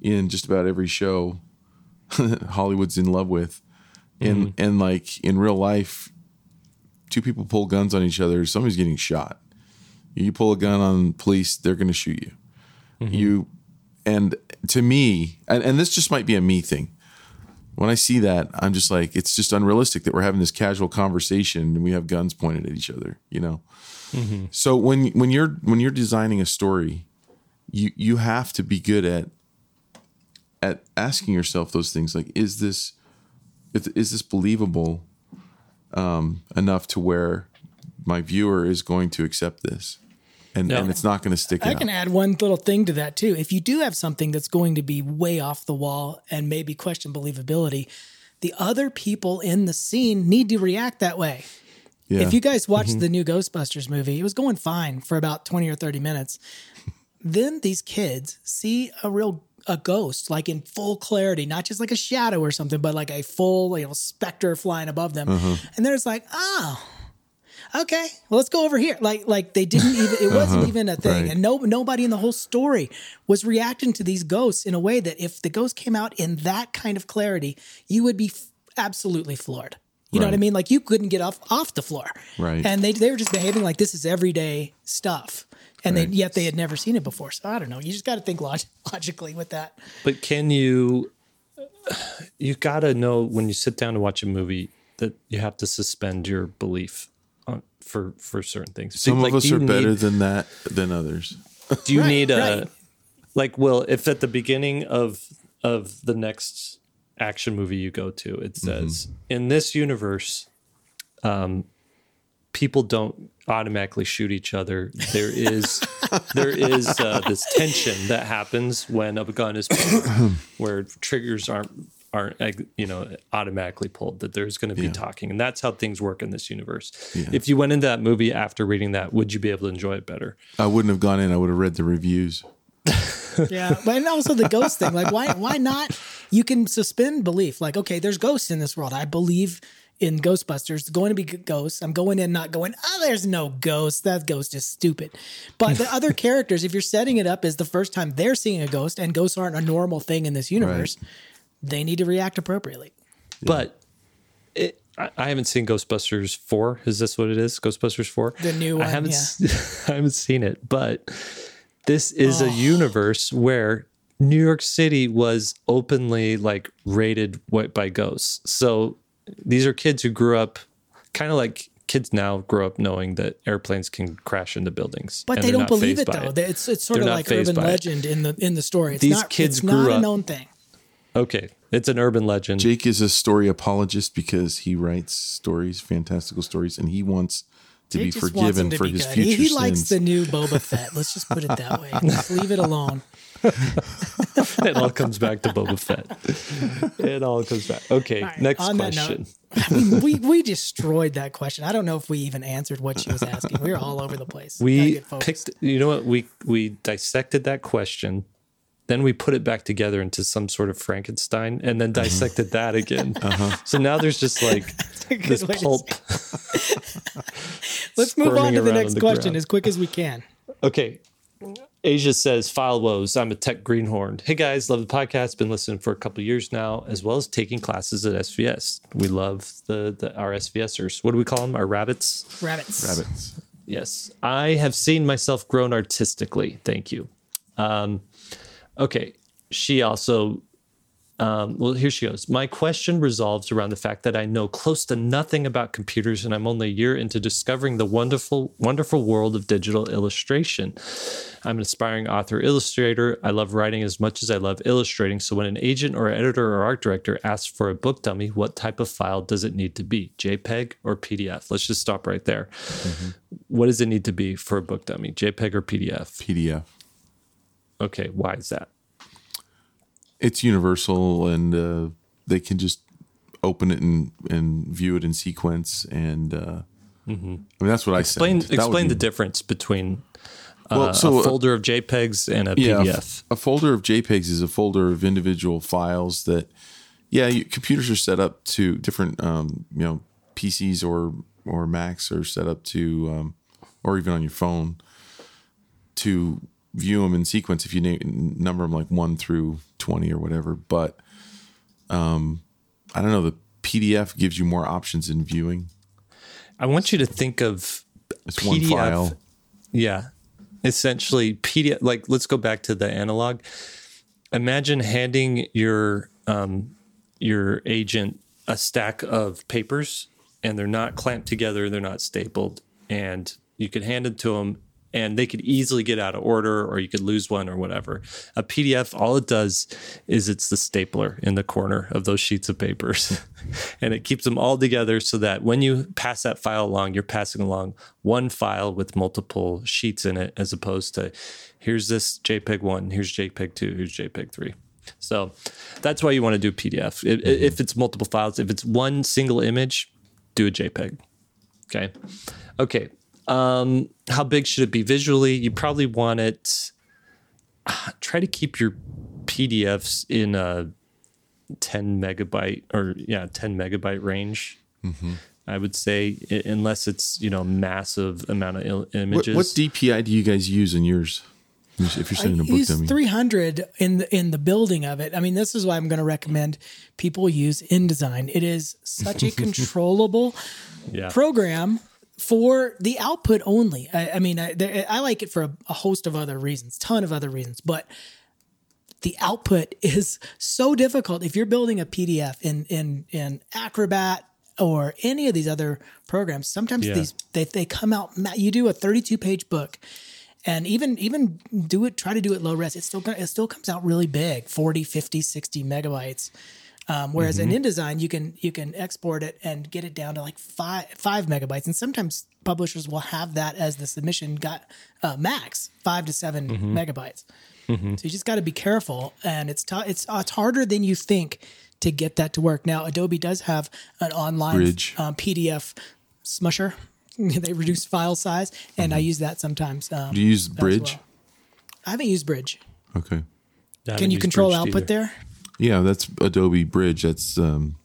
in just about every show *laughs* Hollywood's in love with, and mm-hmm. and like in real life, two people pull guns on each other, somebody's getting shot. You pull a gun on police, they're going to shoot you. Mm-hmm. You, and to me, and, and this just might be a me thing. When I see that, I'm just like, it's just unrealistic that we're having this casual conversation and we have guns pointed at each other. You know. So when when you're when you're designing a story, you you have to be good at at asking yourself those things like is this is is this believable um, enough to where my viewer is going to accept this and Yeah. and it's not going to stick I out can add one little thing to that too. If you do have something that's going to be way off the wall and maybe question believability, the other people in the scene need to react that way. yeah If you guys watched Mm-hmm. the new Ghostbusters movie, it was going fine for about 20 or 30 minutes. then these kids see a real a ghost like in full clarity, not just like a shadow or something, but like a full you know specter flying above them. Uh-huh. And they're just like, "Oh, okay, well, let's go over here." Like like they didn't even it wasn't even a thing. Uh-huh. Right. And no nobody in the whole story was reacting to these ghosts in a way that if the ghost came out in that kind of clarity, you would be f- absolutely floored. You know what I mean? Like you couldn't get off off the floor. Right. And they they were just behaving like this is everyday stuff. And Right. they, yet they had never seen it before. So I don't know. You just got to think log- *laughs* logically with that. but can you you gotta know when you sit down to watch a movie that you have to suspend your belief on, for for certain things. Some Like, of us do you are better need- than that than others. Do you Right, need a right. like well if at the beginning of of the next action movie you go to it says in this universe um people don't automatically shoot each other. There is *laughs* there is uh, this tension that happens when a gun is pulled where triggers aren't aren't you know automatically pulled that there's going to be talking and that's how things work in this universe if you went into that movie after reading that would you be able to enjoy it better i wouldn't have gone in i would have read the reviews Yeah. but and also the ghost thing. Like why why not? You can suspend belief. Like, okay, there's ghosts in this world. I believe in Ghostbusters. There's going to be ghosts. I'm going in not going, oh, there's no ghost. That ghost is stupid. But the other *laughs* characters, if you're setting it up as the first time they're seeing a ghost and ghosts aren't a normal thing in this universe, they need to react appropriately. But it, I, I haven't seen Ghostbusters four. Is this what it is? Ghostbusters four, The new I one, haven't. yeah. *laughs* I haven't seen it, but this is Oh. a universe where New York City was openly like raided by ghosts. So these are kids who grew up, kind of like kids now grow up knowing that airplanes can crash into buildings, But and they don't believe it though. It's it's sort They're of like urban by it. legend in the in the story. It's These not, kids it's grew not a up- known thing. Okay, it's an urban legend. jake is a story apologist because he writes stories fantastical stories and he wants to He be just wants him forgiven to for be his good. future He, he likes the new Boba Fett. Let's just put it that way. *laughs* Just leave it alone. *laughs* it all comes back to Boba Fett. It all comes back. Okay, right, next on that question. *laughs* note- we we destroyed that question. I don't know if we even answered what she was asking. We were all over the place. We picked you know what we we dissected that question then we put it back together into some sort of frankenstein and then dissected that again *laughs* so now there's just like *laughs* this pulp *laughs* Let's move on to the next the question ground. as quick as we can. okay Asia says, file woes. I'm a tech greenhorn. Hey guys, love the podcast. Been listening for a couple years now, as well as taking classes at SVS. We love the, the our SVSers. What do we call them? Our rabbits? Rabbits. Rabbits. Yes. I have seen myself grown artistically. Thank you. Um, okay. She also um, well, here she goes. My question resolves around the fact that I know close to nothing about computers, and I'm only a year into discovering the wonderful, wonderful world of digital illustration. I'm an aspiring author illustrator. I love writing as much as I love illustrating. So when an agent or editor or art director asks for a book dummy, what type of file does it need to be? JPEG or PDF? Let's just stop right there. Mm-hmm. What does it need to be for a book dummy? JPEG or PDF? PDF. Okay, why is that? it's universal and uh, they can just open it and, and view it in sequence and uh, mm-hmm. I mean that's what explain, I explain explain the difference between uh, well, so a uh, folder of JPEGs and a yeah, PDF. A, a, folder of JPEGs is a folder of individual files that yeah you, computers are set up to different um, you know PCs or or Macs are set up to um, or even on your phone to view them in sequence if you name, number them like one through 20 or whatever. But um, I don't know. The PDF gives you more options in viewing. I want you to think of it's PDF, one file. Yeah. Essentially, PDF, like let's go back to the analog. Imagine handing your um, your agent a stack of papers and they're not clamped together, they're not stapled, and you could hand it to them and they could easily get out of order or you could lose one or whatever. A PDF, all it does is it's the stapler in the corner of those sheets of papers. *laughs* and it keeps them all together so that when you pass that file along, you're passing along one file with multiple sheets in it as opposed to here's this JPEG 1, here's JPEG 2, here's JPEG 3. So that's why you want to do PDF. Mm-hmm. if it's multiple files, if it's one single image, do a JPEG. Okay. Okay. Um, how big should it be visually? You probably want it. Uh, *sighs* try to keep your PDFs in a 10 megabyte or yeah, 10 megabyte range. Mm-hmm. I would say, unless it's you know massive amount of images. What, what DPI do you guys use in yours? If you're sending a book use 300 in the in the building of it. I mean, this is why I'm going to recommend people use InDesign. It is such a *laughs* controllable yeah. program for the output only. I, I mean, I, I, like it for a, a, host of other reasons, ton of other reasons, but the output *laughs* is so difficult. If you're building a PDF in in in Acrobat or any of these other programs, sometimes yeah. these they they come out. You do a 32 page book. And even even do it, try to do it low res. It still it still comes out really big, 40, 50, 60 megabytes um, whereas mm-hmm. in InDesign, you can you can export it and get it down to like five five megabytes, and sometimes publishers will have that as the submission got uh, max five to 7 mm-hmm. megabytes. Mm-hmm. So you just got to be careful, and it's t- it's uh, it's harder than you think to get that to work. Now, Adobe does have an online um, PDF smusher. *laughs* they reduce file size, and I mm-hmm. use that sometimes. Um, Do you use Bridge? Well. I haven't used Bridge. Okay. Can you control output either. there? Yeah, that's Adobe Bridge. That's um,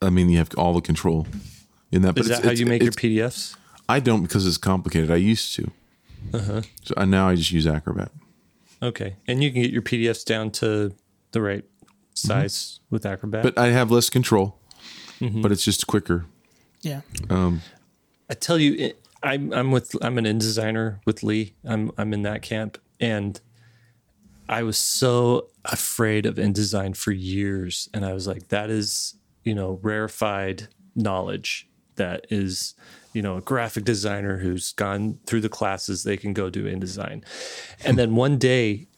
I mean, you have all the control in that. Is that how you make your PDFs? I don't because it's complicated. I used to. Uh-huh. So now I just use Acrobat. Okay, and you can get your PDFs down to the right size mm-hmm. with Acrobat. But I have less control. Mm-hmm. But it's just quicker. Yeah. Um, I tell you, I'm I'm with I'm an InDesigner with Lee. I'm I'm in that camp, and I was so afraid of InDesign for years. And I was like, that is, you know, rarefied knowledge that is, you know, a graphic designer who's gone through the classes, they can go do InDesign. And then one day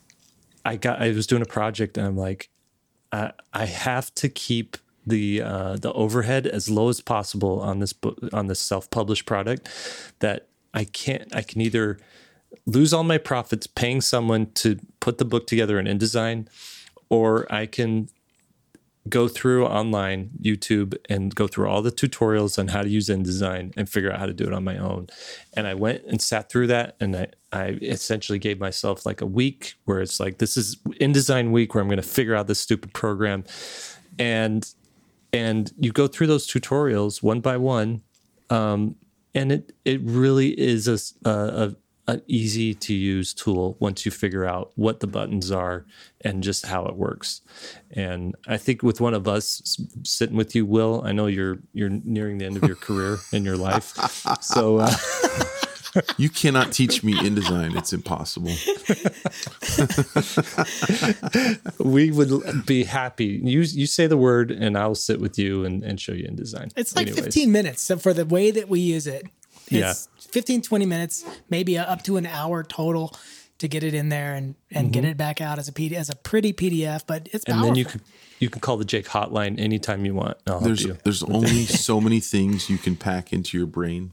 I got, I was doing a project and I'm like, I, I have to keep the uh, the overhead as low as possible on this book on this self published product that I can't I can either lose all my profits paying someone to put the book together in InDesign, or I can go through online YouTube and go through all the tutorials on how to use InDesign and figure out how to do it on my own. And I went and sat through that and I, I essentially gave myself like a week where it's like this is InDesign week where I'm going to figure out this stupid program. And and you go through those tutorials one by one. Um, and it it really is a, a, an easy to use tool once you figure out what the buttons are and just how it works. And I think with one of us sitting with you, Will, I know you're you're nearing the end of your career in your life, so. Uh, *laughs* you cannot teach me InDesign. It's impossible. *laughs* we would be happy. You you say the word, and I'll sit with you and, and show you InDesign. It's like Anyways. 15 minutes so for the way that we use it. It's yeah. 15, 20 minutes, maybe up to an hour total to get it in there and, and mm-hmm. get it back out as a PDF, as a pretty PDF. But it's powerful. and powerful. then you can you can call the Jake hotline anytime you want. I'll there's there's *laughs* only so many things you can pack into your brain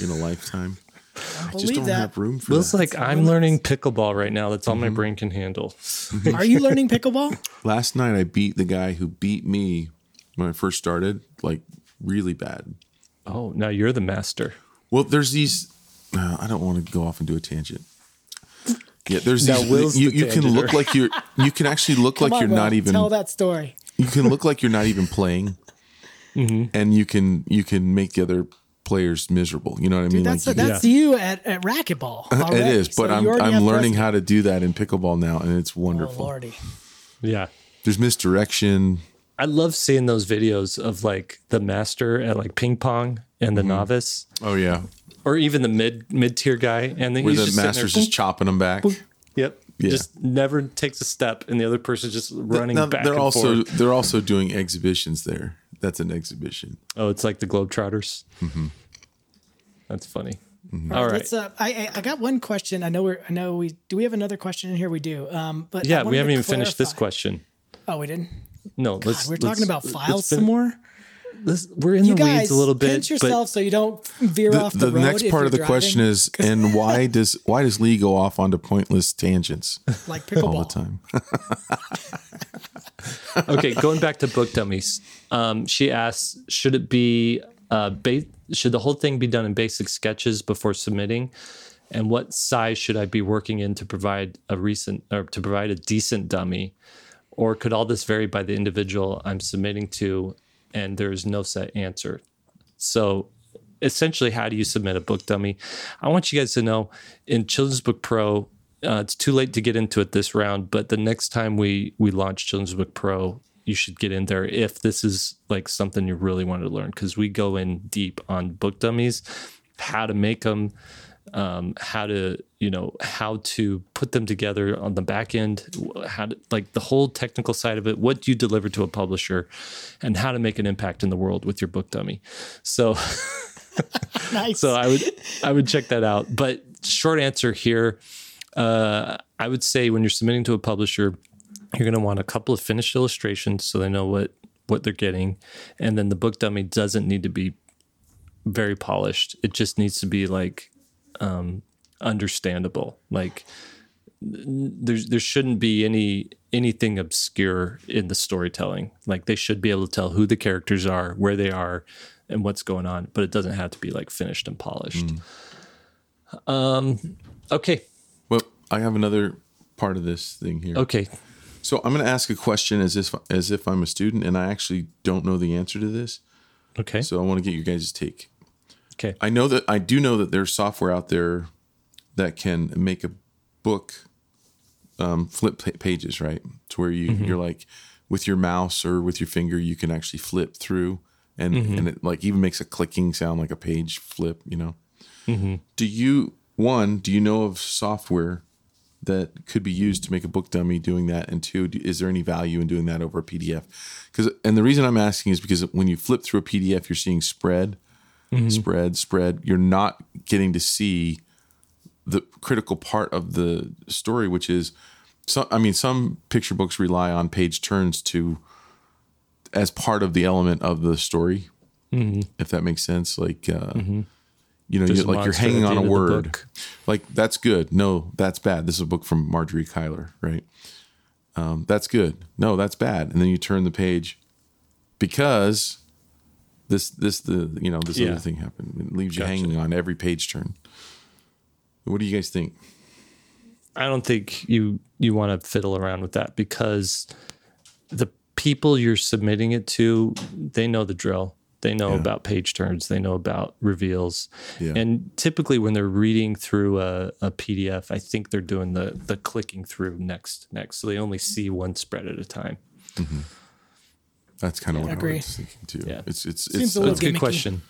in a lifetime. I, just don't that. have room for Feels that. like I'm learning pickleball right now. That's all mm-hmm. my brain can handle. *laughs* Are you learning pickleball? Last night I beat the guy who beat me when I first started, like really bad. Oh, now you're the master. Well, there's these. Uh, I don't want to go off and do a tangent. Yeah, there's now these. Will's you, the you can look like you're. You can actually look like on, you're Will, not even. Tell that story. You can look like you're not even playing, mm-hmm. and you can you can make the other players miserable. You know what I mean? Dude, that's like, that's yeah. you at, at racquetball. Already. it is, but so I'm I'm learning how to do that in pickleball now, and it's wonderful. Oh, lordy. Yeah, there's misdirection. I love seeing those videos of like the master at like ping pong and the mm-hmm. novice. Oh yeah, or even the mid mid tier guy, and then where the master's just chopping them back. Yep. Yeah. Just never takes a step, and the other person's just running now, back. They're also forward. they're also doing exhibitions there. That's an exhibition. Oh, it's like the Globetrotters. Mm-hmm. That's funny. Mm-hmm. All right. Uh, I I got one question. I know we're. I know we. Do we have another question in here? We do. Um, but yeah, we haven't even clarify. finished this question. Oh, we didn't. No, God, let's. We're let's, talking about files some more. Let's, we're in you the guys, weeds a little bit. Pinch yourself so you don't veer the, off the, the road. next part of the driving. question is, and *laughs* why does why does Lee go off onto pointless tangents like pickleball all the time? *laughs* okay, going back to book dummies, um, she asks, should it be uh, ba- should the whole thing be done in basic sketches before submitting? And what size should I be working in to provide a recent or to provide a decent dummy? Or could all this vary by the individual I'm submitting to and there's no set answer? So essentially, how do you submit a book dummy? I want you guys to know in Children's Book Pro, uh, it's too late to get into it this round, but the next time we we launch Children's Book Pro, you should get in there if this is like something you really want to learn because we go in deep on book dummies, how to make them, um, how to you know how to put them together on the back end, how to like the whole technical side of it, what you deliver to a publisher, and how to make an impact in the world with your book dummy. So. *laughs* nice. So I would I would check that out. But short answer here, uh, I would say when you're submitting to a publisher, you're going to want a couple of finished illustrations so they know what what they're getting, and then the book dummy doesn't need to be very polished. It just needs to be like um, understandable. Like there's there shouldn't be any anything obscure in the storytelling. Like they should be able to tell who the characters are, where they are, and what's going on. But it doesn't have to be like finished and polished. Mm. Um. Okay. Well, I have another part of this thing here. Okay. So I'm going to ask a question as if as if I'm a student and I actually don't know the answer to this. Okay. So I want to get your guys' take. Okay. I know that I do know that there's software out there that can make a book um, flip pages, right? To where you mm-hmm. you're like with your mouse or with your finger, you can actually flip through, and mm-hmm. and it like even makes a clicking sound like a page flip. You know. Mm-hmm. Do you one? Do you know of software that could be used to make a book dummy doing that and two is there any value in doing that over a pdf because and the reason i'm asking is because when you flip through a pdf you're seeing spread mm-hmm. spread spread you're not getting to see the critical part of the story which is some i mean some picture books rely on page turns to as part of the element of the story mm-hmm. if that makes sense like uh, mm-hmm you know, you're, like you're hanging on a word. Like that's good. No, that's bad. This is a book from Margery Cuyler, right? Um, that's good. No, that's bad. And then you turn the page because this this the you know this yeah. other thing happened. It leaves you hanging on every page turn. What do you guys think? I don't think you you want to fiddle around with that because the people you're submitting it to, they know the drill They know Yeah. about page turns. They know about reveals. Yeah. And typically, when they're reading through a, a PDF, I think they're doing the the clicking through next next, so they only see one spread at a time. Mm-hmm. That's kind of I what I agree. was thinking too. Yeah. It's it's Seems it's a little That's a good question.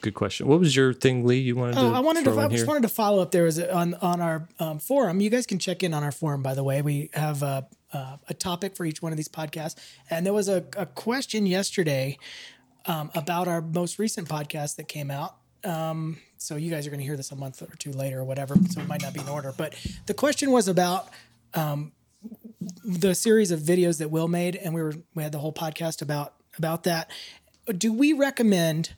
Good question. What was your thing, Lee? You wanted to? Oh, I wanted to. throw I in just here? wanted to follow up. There was a, on on our um, forum. You guys can check in on our forum. By the way, we have a, a, a topic for each one of these podcasts, and there was a, a question yesterday um, about our most recent podcast that came out. Um, so you guys are going to hear this a month or two later or whatever. So it might not be in order. But the question was about um, the series of videos that Will made, and we were we had the whole podcast about about that. Do we recommend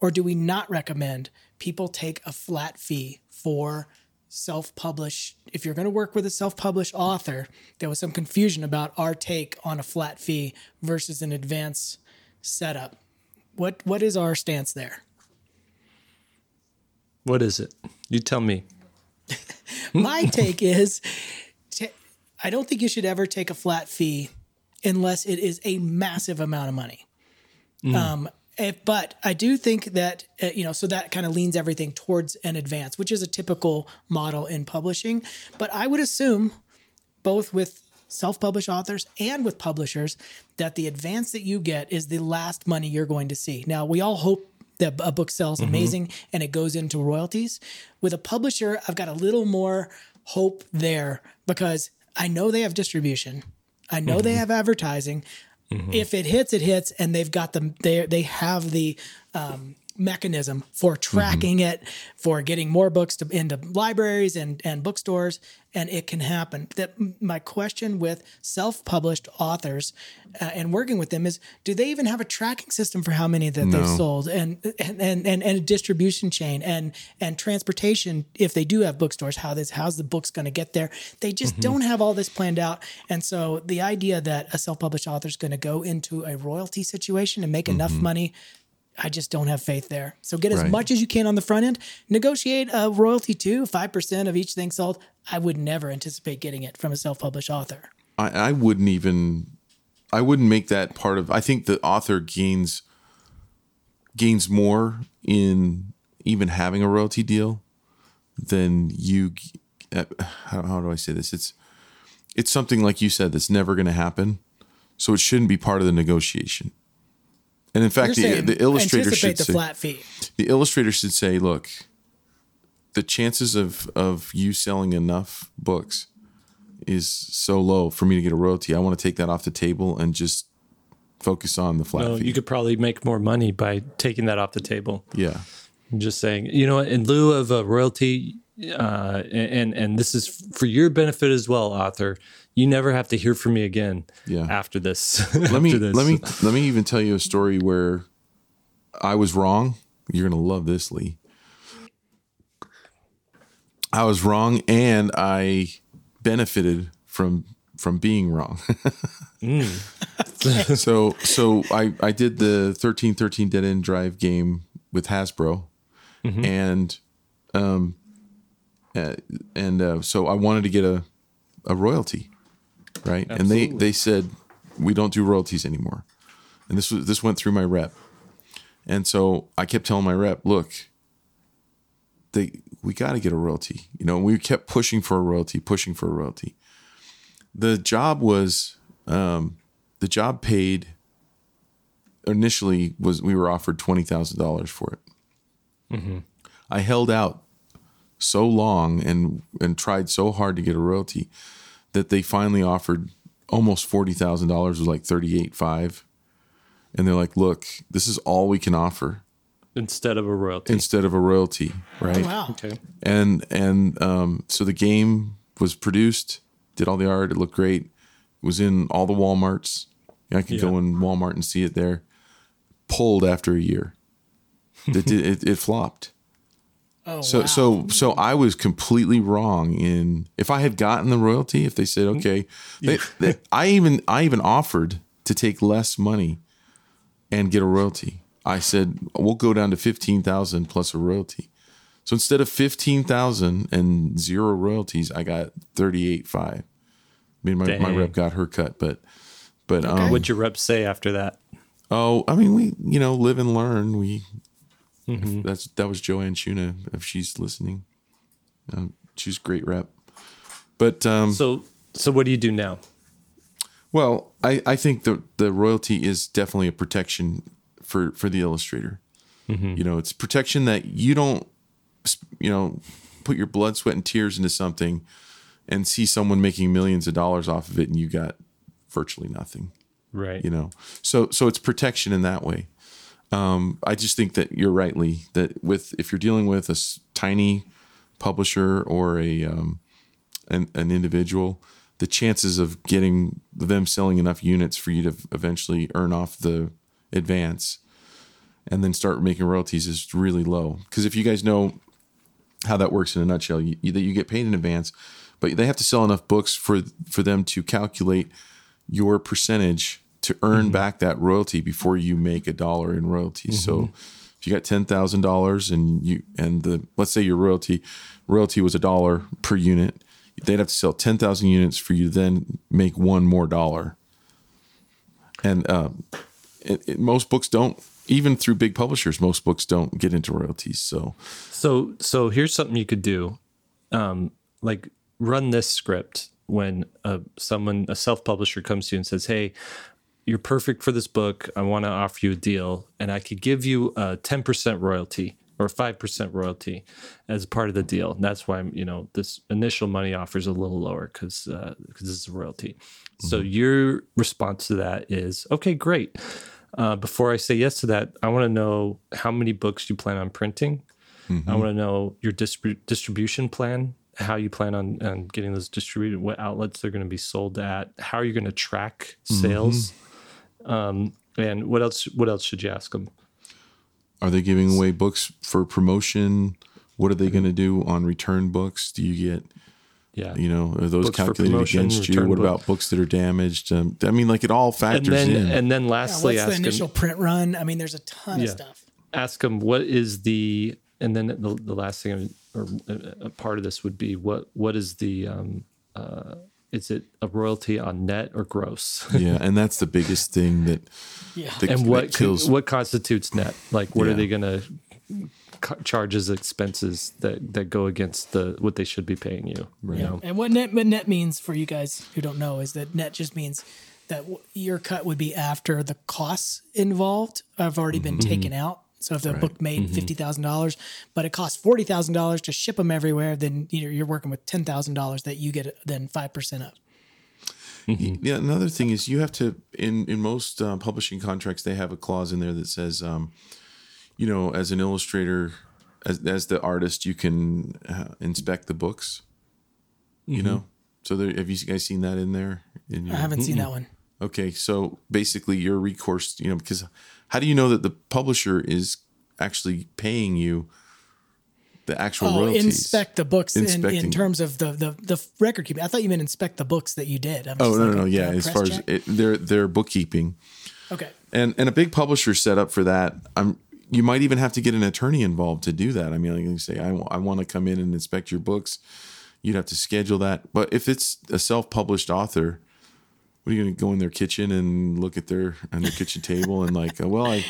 or do we not recommend people take a flat fee for self-publish if you're going to work with a self-published author there was some confusion about our take on a flat fee versus an advance setup what what is our stance there What is it? You tell me. *laughs* my take is i don't think you should ever take a flat fee unless it is a massive amount of money. Um if, but i do think that uh, you know so that kind of leans everything towards an advance which is a typical model in publishing. But i would assume both with self-published authors and with publishers that the advance that you get is the last money you're going to see. Now we all hope that a book sells amazing and it goes into royalties. With a publisher i've got a little more hope there because i know they have distribution. I know they have advertising. If it hits it hits and they've got them they they have the um, mechanism for mm-hmm. tracking it for getting more books to, into libraries and and bookstores and it can happen. That my question with self-published authors uh, and working with them is do they even have a tracking system for how many that they've sold? And and, and and and a distribution chain and and transportation if they do have bookstores how this how's the books going to get there? They just mm-hmm. don't have all this planned out. And so the idea that a self-published author is going to go into a royalty situation and make enough mm-hmm. money I just don't have faith there. So get as Right. much as you can on the front end. Negotiate a royalty too, five percent of each thing sold. I would never anticipate getting it from a self-published author. I, I wouldn't even I wouldn't make that part of I think the author gains gains more in even having a royalty deal than you uh, how, how do I say this it's it's something like you said that's never going to happen so it shouldn't be part of the negotiation and in fact the, the illustrator should the say, flat fee. the illustrator should say, look, the chances of of you selling enough books is so low for me to get a royalty. I want to take that off the table and just focus on the flat No, fee. you could probably make more money by taking that off the table. yeah. I'm just saying, you know, in lieu of a royalty, uh, and and this is for your benefit as well, author. You never have to hear from me again. Yeah. After this, *laughs* Let me this. let me let me even tell you a story where I was wrong. You're gonna love this, Lee. I was wrong, and I benefited from from being wrong. *laughs* *laughs* so so I I did the thirteen thirteen Dead End Drive game with Hasbro, and um, uh, and uh, so I wanted to get a a royalty, right? And they they said we don't do royalties anymore, and this was this went through my rep, and so I kept telling my rep, look, they we got to get a royalty, you know. We kept pushing for a royalty, pushing for a royalty. The job was um, the job paid initially was we were offered twenty thousand dollars for it. I held out so long and and tried so hard to get a royalty that they finally offered almost forty thousand dollars was like thirty eight five, and they're like, "Look, this is all we can offer instead of a royalty. instead of a royalty, right?" Wow. okay. and and um, so the game was produced, did all the art, it looked great, was in all the WalMarts. I could go in Walmart and see it there. Pulled after a year, it did, it, it flopped. Oh, So wow. so so I was completely wrong in if I had gotten the royalty, if they said okay, they, they, I even I even offered to take less money and get a royalty. I said we'll go down to fifteen thousand plus a royalty. So instead of fifteen thousand and zero royalties, I got thirty eight five. I mean, my, my rep got her cut, but but um, What'd your rep say after that? Oh, I mean, we you know live and learn. We that's that was Joanne Shuna if she's listening. Um, she's great rep. But um, So so what do you do now? well, I I think the the royalty is definitely a protection for for the illustrator. You know, it's protection that you don't you know put your blood, sweat, and tears into something and see someone making millions of dollars off of it, and you got virtually nothing. Right. you know so so it's protection in that way um i just think that you're rightly that with if you're dealing with a tiny publisher or a um an, an individual the chances of getting them selling enough units for you to eventually earn off the advance and then start making royalties is really low. Because if you guys know how that works in a nutshell you, that you get paid in advance but they have to sell enough books for for them to calculate your percentage to earn back that royalty before you make a dollar in royalties. So if you got ten thousand dollars and you and the let's say your royalty royalty was a dollar per unit, they'd have to sell ten thousand units for you to then make one more dollar. And um, it, it, most books don't, even through big publishers, most books don't get into royalties. So So so here's something you could do. Um, like run this script when uh, someone a self-publisher comes to you and says, "Hey, you're perfect for this book. I want to offer you a deal, and I could give you a 10% royalty or 5% royalty as part of the deal." And that's why I'm, you know this initial money offer is a little lower because uh, because it's a royalty. So your response to that is, "Okay, great." Uh, before I say yes to that, I want to know how many books you plan on printing. I want to know your distrib- distribution plan, how you plan on, on getting those distributed, what outlets they're going to be sold at, how are you going to track sales, um, and what else? What else should you ask them? Are they giving away books for promotion? What are they going to do on return books? Do you get, Yeah, you know, are those Books calculated promotion, against you? What book. about books that are damaged? Um, I mean, like it all and factors then in. and then Yeah, lastly, what's the initial them, print run? I mean, there's a ton Yeah. of stuff. ask them what is the, and then the, the last thing or a, a part of this would be what what is the um, uh, is it a royalty on net or gross? *laughs* yeah, and that's the biggest thing that, Yeah. that and that what kills. what constitutes net? Like, what are they going to charge as expenses that that go against the what they should be paying you? You know? And what net, what net means for you guys who don't know is that net just means that w- your cut would be after the costs involved have already been Mm-hmm. taken out. So if the book made fifty thousand dollars, but it costs forty thousand dollars to ship them everywhere, then you know, you're working with ten thousand dollars that you get then five percent of. Yeah, another thing is you have to in in most uh, publishing contracts they have a clause in there that says, um, you know, as an illustrator, as as the artist, you can uh, inspect the books. You know, so there, have you guys seen that in there? In your, I haven't seen that one. Okay, so basically your recourse, you know, because how do you know that the publisher is actually paying you the actual Oh, royalties? inspect the books in, in terms of the, the the record keeping. I thought you meant inspect the books that you did. I'm Oh just no, like, no, no, yeah. As far as check? it, their their bookkeeping, okay, and and a big publisher set up for that. I'm you might even have to get an attorney involved to do that. I mean, like you say, I, I want to come in and inspect your books. You'd have to schedule that. But if it's a self-published author, what are you going to go in their kitchen and look at their on their kitchen table and like, uh, well, I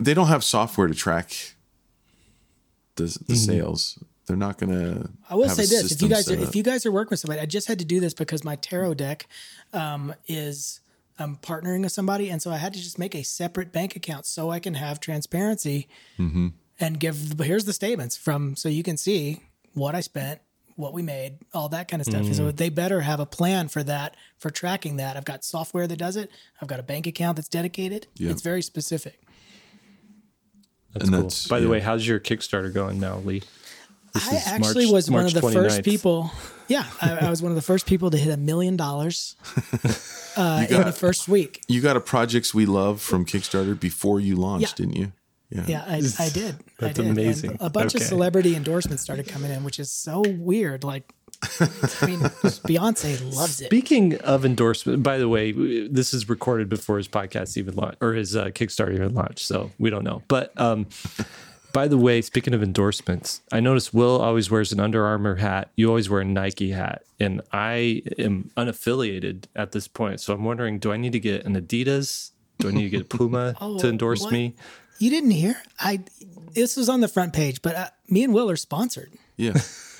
they don't have software to track the the sales. They're not going to. I will say this: if you guys are, if you guys are working with somebody, I just had to do this because my tarot deck um, is I'm partnering with somebody, and so I had to just make a separate bank account so I can have transparency Mm-hmm. and give. Here's the statements from so you can see what I spent, what we made, all that kind of stuff. Mm. So they better have a plan for that, for tracking that. I've got software that does it. I've got a bank account that's dedicated. Yeah. It's very specific. That's And cool. that's- By the yeah. way, how's your Kickstarter going now, Lee? This I is actually March- was one of the first people. Yeah, I, I was one of the first people to hit a million dollars *laughs* uh, in the first week. you got a projects we love from Kickstarter before you launched, Yeah. didn't you? Yeah, I, I did. I That's did. And amazing. a bunch of celebrity endorsements started coming in, which is so weird. Like, I mean, *laughs* Beyonce loves it. Speaking of endorsement, by the way, this is recorded before his podcast even launched or his uh, Kickstarter even launched, so we don't know. But um, by the way, speaking of endorsements, I notice Will always wears an Under Armour hat. You always wear a Nike hat, and I am unaffiliated at this point. So I'm wondering, do I need to get an Adidas Do I need to get a Puma *laughs* Oh, to endorse what? me? You didn't hear? I this was on the front page, but uh, me and Will are sponsored. Yeah.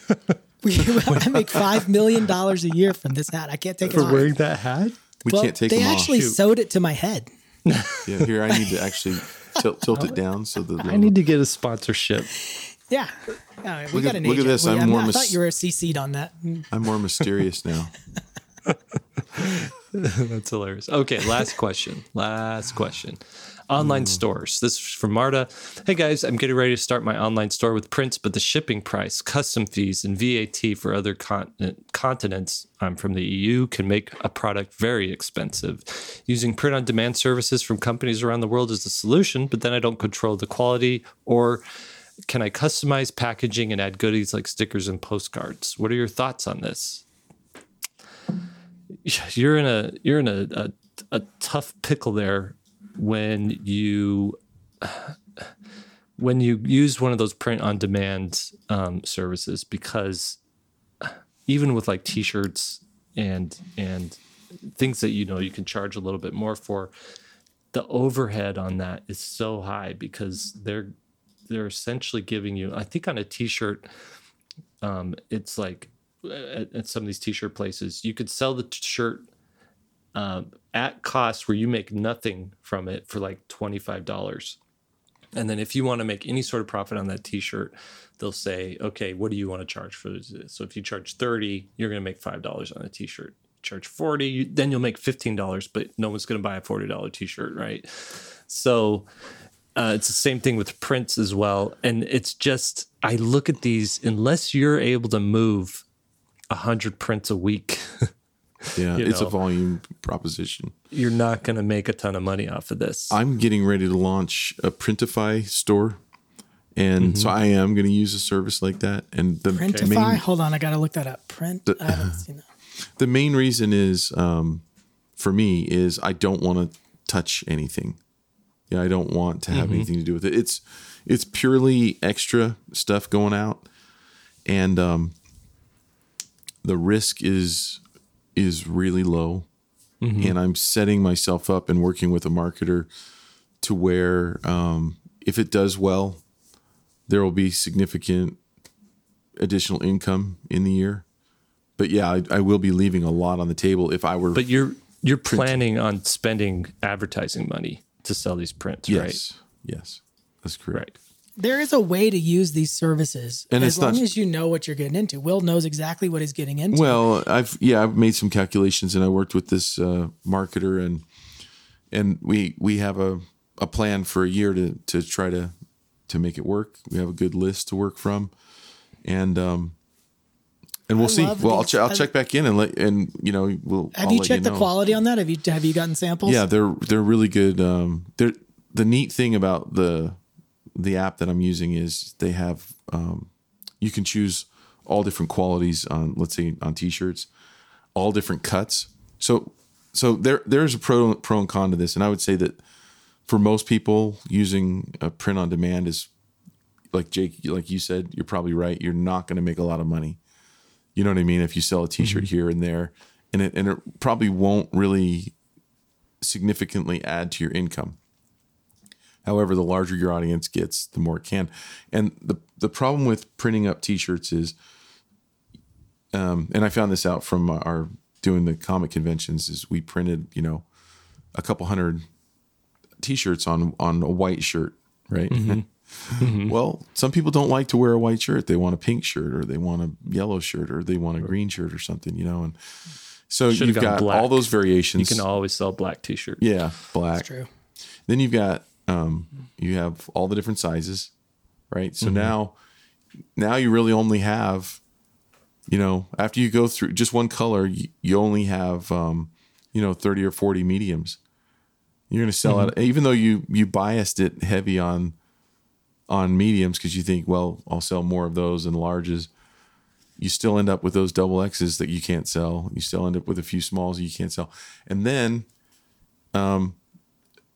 *laughs* We, I make five million dollars a year from this hat. I can't take it for off. Wearing that hat? We well, can't take it. they actually off. sewed it to my head. *laughs* Yeah, here I need to actually tilt, tilt it down so the I need to get a sponsorship. Yeah, yeah we Look got at- an look at this. We- I'm I, mean, more I mis- thought you were CC'd on that. I'm more mysterious now. *laughs* That's hilarious. Okay, last question. Last question. Online hmm. stores. This is from Marta. Hey guys, I'm getting ready to start my online store with prints, but the shipping price, custom fees, and VAT for other continent, continents, I'm from the EU, can make a product very expensive. Using print on demand services from companies around the world is the solution, but then I don't control the quality or can I customize packaging and add goodies like stickers and postcards? What are your thoughts on this? *sighs* you're in a you're in a, a, a tough pickle there when you when you use one of those print on demand um, services because even with like t-shirts and and things that you know you can charge a little bit more for the overhead on that is so high because they're they're essentially giving you i think on a t-shirt um, it's like at, at some of these t-shirt places you could sell the t- shirt um, at cost where you make nothing from it for like $25 and then if you want to make any sort of profit on that t-shirt they'll say okay what do you want to charge for this? So if you charge 30 you're going to make $5 on a t-shirt. Charge 40 you- then you'll make $15 but no one's going to buy a $40 t-shirt right? So uh, it's the same thing with prints as well. And it's just, I look at these, unless you're able to move 100 prints a week, *laughs* *laughs* Yeah, You it's know. a volume proposition. you're not going to make a ton of money off of this. I'm getting ready to launch a Printify store. And so I am going to use a service like that. And the Printify. main, Hold on, I got to look that up. Print. I haven't seen that. *sighs* the main reason is um, for me is I don't want to touch anything. Yeah, I don't want to have anything to do with it. It's it's purely extra stuff going out, and um, the risk is is really low. And I'm setting myself up and working with a marketer to where um, if it does well, there will be significant additional income in the year. But yeah, I, I will be leaving a lot on the table if I were. but you're, you're planning on spending advertising money to sell these prints, right? yes, yes, that's correct. Right. There is a way to use these services And as it's not- long as you know what you're getting into. Will knows exactly what he's getting into. Well, I've yeah, I've made some calculations and I worked with this uh, marketer and and we we have a, a plan for a year to to try to to make it work. We have a good list to work from, and um and we'll I see. Well, I'll, ch- I'll I- check back in and let and you know we'll. have I'll you checked the know. quality on that? Have you have you gotten samples? Yeah, they're they're really good. Um, they're the neat thing about the the app that I'm using is they have um, you can choose all different qualities on let's say on t-shirts, all different cuts. So so there there's a pro pro and con to this, and I would say that for most people using a print on demand is like Jake, like you said, you're probably right. You're not going to make a lot of money. You know what I mean? If you sell a T-shirt here and there, and it and it probably won't really significantly add to your income. However, the larger your audience gets, the more it can. And the the problem with printing up T-shirts is, um, and I found this out from our doing the comic conventions, is we printed you know a couple hundred T-shirts on on a white shirt, right? *laughs* Well, some people don't like to wear a white shirt. They want a pink shirt, or they want a yellow shirt, or they want a green shirt, or something, you know. And so Should've you've got black. all those variations. You can always sell black t-shirts. yeah, black. true. Then you've got um, you have all the different sizes, right? So now, now you really only have, you know, after you go through just one color, you, you only have, um, you know, thirty or forty mediums. You're going to sell out, even though you you biased it heavy on on mediums because you think, well, I'll sell more of those and larges. You still end up with those double X's that you can't sell. You still end up with a few smalls you can't sell, and then um,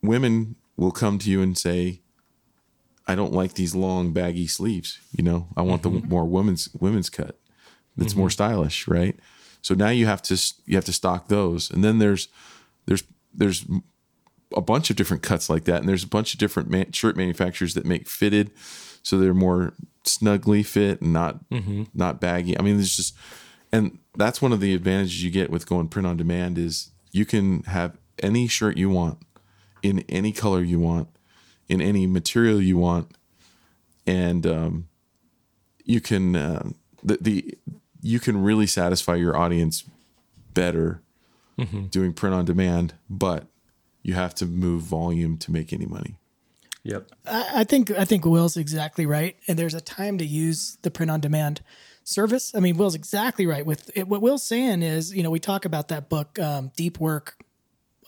women will come to you and say, "I don't like these long baggy sleeves. You know, I want the mm-hmm. more women's women's cut. That's more mm-hmm. stylish, right?" So now you have to you have to stock those, and then there's there's there's a bunch of different cuts like that, and there's a bunch of different man- shirt manufacturers that make fitted, so they're more snugly fit and not mm-hmm. not baggy. I mean, there's just, and that's one of the advantages you get with going print on demand is you can have any shirt you want in any color you want in any material you want and um, you can uh, the, the you can really satisfy your audience better doing print on demand but you have to move volume to make any money Yep. I, I think I think Will's exactly right, and there's a time to use the print on demand service. I mean, Will's exactly right. With it, what Will's saying is, you know, we talk about that book, um, Deep Work,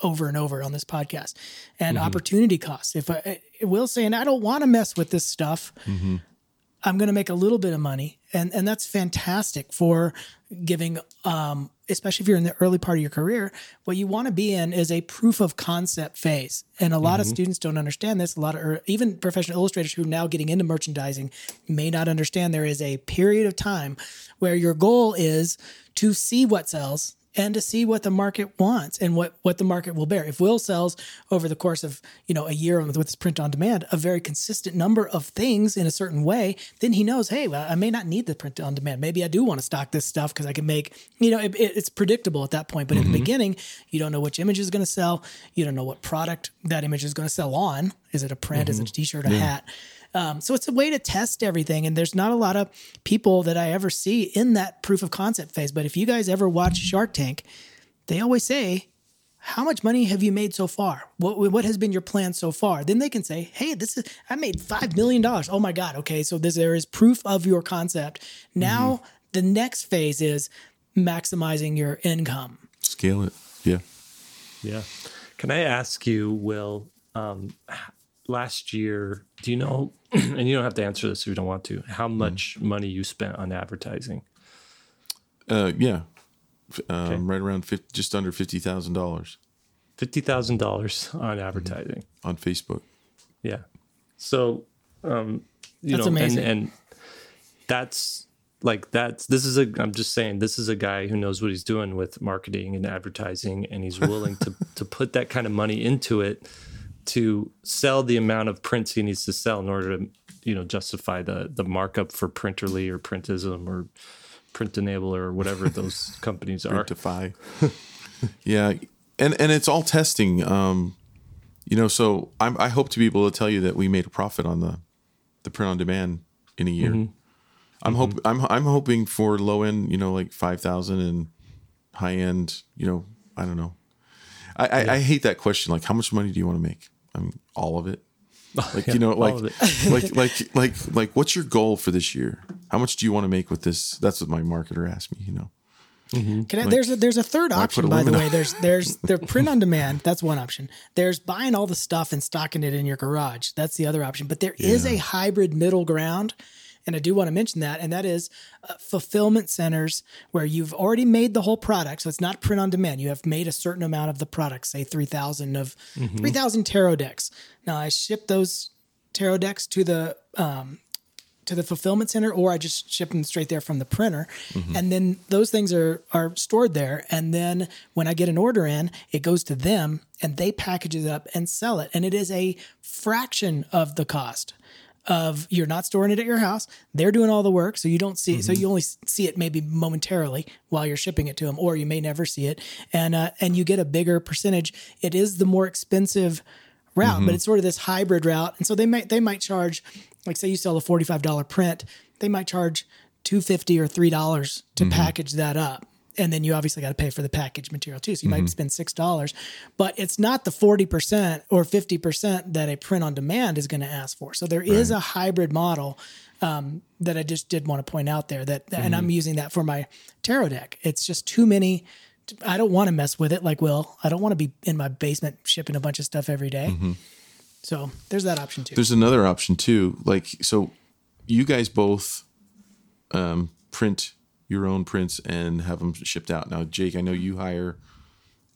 over and over on this podcast, and mm-hmm. opportunity costs. If I, will say and I don't want to mess with this stuff. Mm-hmm. I'm going to make a little bit of money, and and that's fantastic for giving. Um, especially if you're in the early part of your career, what you want to be in is a proof of concept phase. And a lot of mm-hmm. students don't understand this. A lot of, or even professional illustrators who are now getting into merchandising may not understand there is a period of time where your goal is to see what sells and to see what the market wants and what what the market will bear. If Will sells over the course of you know a year with his print on demand a very consistent number of things in a certain way, then he knows, hey, well, I may not need the print on demand. Maybe I do want to stock this stuff because I can make you know it, it- it's predictable at that point. But in the mm-hmm. beginning, you don't know which image is going to sell. You don't know what product that image is going to sell on. Is it a print? Is it mm-hmm. a T-shirt? A hat? Um, so it's a way to test everything. And there's not a lot of people that I ever see in that proof of concept phase. But if you guys ever watch Shark Tank, they always say, how much money have you made so far? What what has been your plan so far? Then they can say, "Hey, this is I made five million dollars. Oh my god! Okay, so this, there is proof of your concept. Now the next phase is maximizing your income. scale it yeah Yeah. Can I ask you, Will? Um, last year, do you know? *clears throat* And you don't have to answer this if you don't want to. How much money you spent on advertising? uh, yeah um, Okay. right around 50, just under $50000 Fifty thousand dollars on advertising. on facebook Yeah. So, um, you That's know, amazing. and and that's like that's this is a. I'm just saying this is a guy who knows what he's doing with marketing and advertising, and he's willing to *laughs* to put that kind of money into it to sell the amount of prints he needs to sell in order to you know justify the the markup for Printerly or Printism or Print Enabler or whatever *laughs* those companies are. Printify. *laughs* yeah, and and it's all testing. Um, you know, so I'm, I hope to be able to tell you that we made a profit on the the print on demand in a year. I'm hope I'm I'm hoping for low end, you know, like five thousand and high end, you know, I don't know. I, I, I hate that question. Like, how much money do you want to make? I mean, all of it. *laughs* Oh, like you know, like all of it. *laughs* like like like like what's your goal for this year? How much do you want to make with this? That's what my marketer asked me. You know. Mm-hmm. Can I, there's a, there's a third option by the way. There's there's *laughs* the print on demand. That's one option. There's buying all the stuff and stocking it in your garage. That's the other option. But there is a hybrid middle ground, and I do want to mention that, and that is uh, fulfillment centers where you've already made the whole product. So it's not print on demand. You have made a certain amount of the product, say three thousand of three thousand tarot decks. Now I ship those tarot decks to the um, to the fulfillment center or I just ship them straight there from the printer. And then those things are are stored there. And then when I get an order in, it goes to them and they package it up and sell it. And it is a fraction of the cost of you're not storing it at your house. They're doing all the work. So you don't see so mm-hmm. you only see it maybe momentarily while you're shipping it to them, or you may never see it. And uh, and you get a bigger percentage. It is the more expensive route, but mm-hmm. it's sort of this hybrid route. And so they might they might charge, like say you sell a forty five dollar print, they might charge two fifty or three dollars to mm-hmm. package that up. And then you obviously got to pay for the package material too. So you might spend six dollars, but it's not the forty percent or fifty percent that a print on demand is going to ask for. So there is a hybrid model um, that I just did want to point out there. That and I'm using that for my tarot deck. It's just too many. I don't want to mess with it like Will. I don't want to be in my basement shipping a bunch of stuff every day. So there's that option too. There's another option too. Like so, you guys both um, print your own prints and have them shipped out. Now, Jake, I know you hire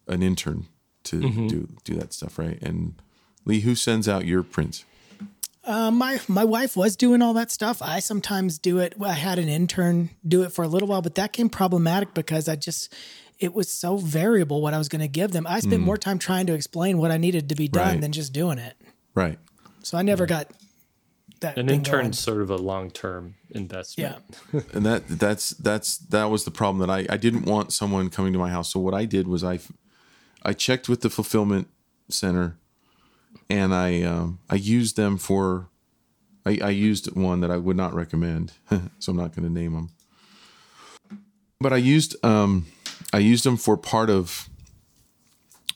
an intern to do do that stuff, right? And Lee, who sends out your prints? Uh, my my wife was doing all that stuff. I sometimes do it. I had an intern do it for a little while, but that came problematic because I just it was so variable what I was going to give them. I spent more time trying to explain what I needed to be done Right. than just doing it. Right. So I never got that. An thing intern's sort of a long term investment. Yeah. *laughs* and that that's that's that was the problem that I I didn't want someone coming to my house. So what I did was I I checked with the fulfillment center, and I um, I used them for I, I used one that I would not recommend, *laughs* so I'm not going to name them. But I used um I used them for part of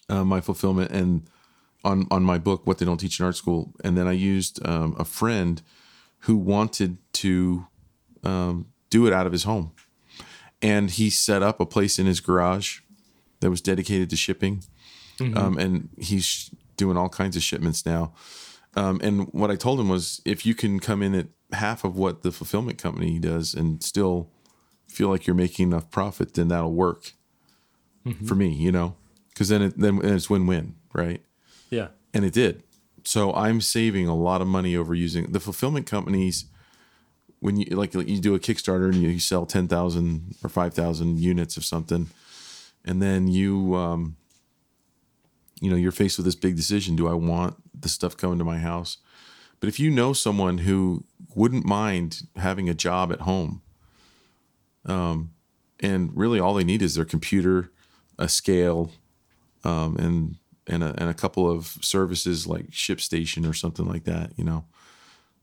uh, my fulfillment and on on my book what they don't teach in art school, and then I used um, a friend who wanted to um, do it out of his home. And he set up a place in his garage that was dedicated to shipping. Um, and he's doing all kinds of shipments now. Um, and what I told him was if you can come in at half of what the fulfillment company does and still feel like you're making enough profit, then that'll work for me, you know? Because then, it, then it's win win, right? Yeah. and it did. So I'm saving a lot of money over using the fulfillment companies. When you like, like you do a Kickstarter and you sell ten thousand or five thousand units of something, and then you, um, you know, you're faced with this big decision: Do I want the stuff coming to my house? But if you know someone who wouldn't mind having a job at home, um, and really all they need is their computer, a scale, um, and and a, and a couple of services like ShipStation or something like that. You know,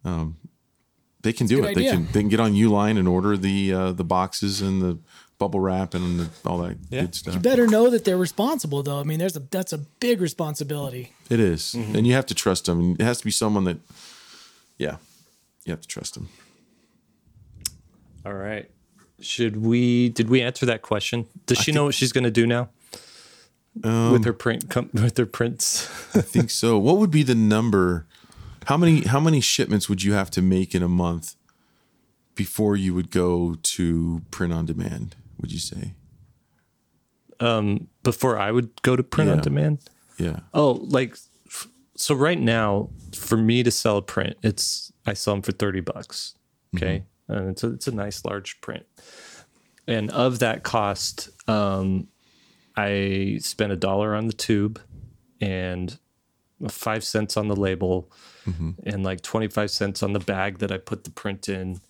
um, they can do good it. They can they can get on Uline and order the uh, the boxes and the bubble wrap and the, all that Yeah. good stuff. You better know that they're responsible, though. I mean, there's a that's a big responsibility. It is. and you have to trust them. It has to be someone that, yeah, you have to trust them. All right. Should we? Did we answer that question? Does she know what she's going to do now Um, with her print? Com- *laughs* with her prints? I think so. What would be the number? How many how many shipments would you have to make in a month before you would go to print on demand? Would you say? Um, before I would go to print on demand. Yeah. Oh, like f- so. Right now, for me to sell a print, it's I sell them for thirty bucks. Okay, mm-hmm. and it's a it's a nice large print. And of that cost, um, I spent a dollar on the tube, and five cents on the label, and like twenty five cents on the bag that I put the print in,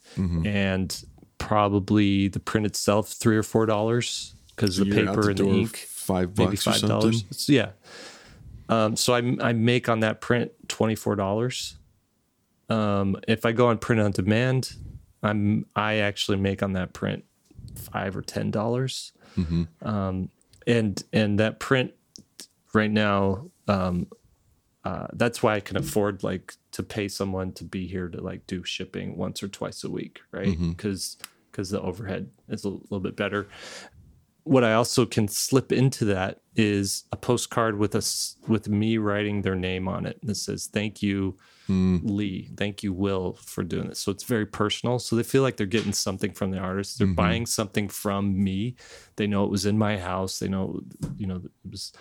and probably the print itself three or four dollars because the You're out paper and the ink five maybe bucks or five something. dollars. Yeah. Um, so I I make on that print twenty four dollars. Um, if I go on print on demand, I'm I actually make on that print five or ten dollars. Mm-hmm. Um, and and that print right now, um, uh, that's why I can afford like to pay someone to be here to like do shipping once or twice a week, right? Mm-hmm. Because because the overhead is a little bit better what I also can slip into that is a postcard with us with me writing their name on it that says thank you Lee thank you Will for doing this. So it's very personal. So they feel like they're getting something from the artist. They're buying something from me. They know it was in my house. They know you know it was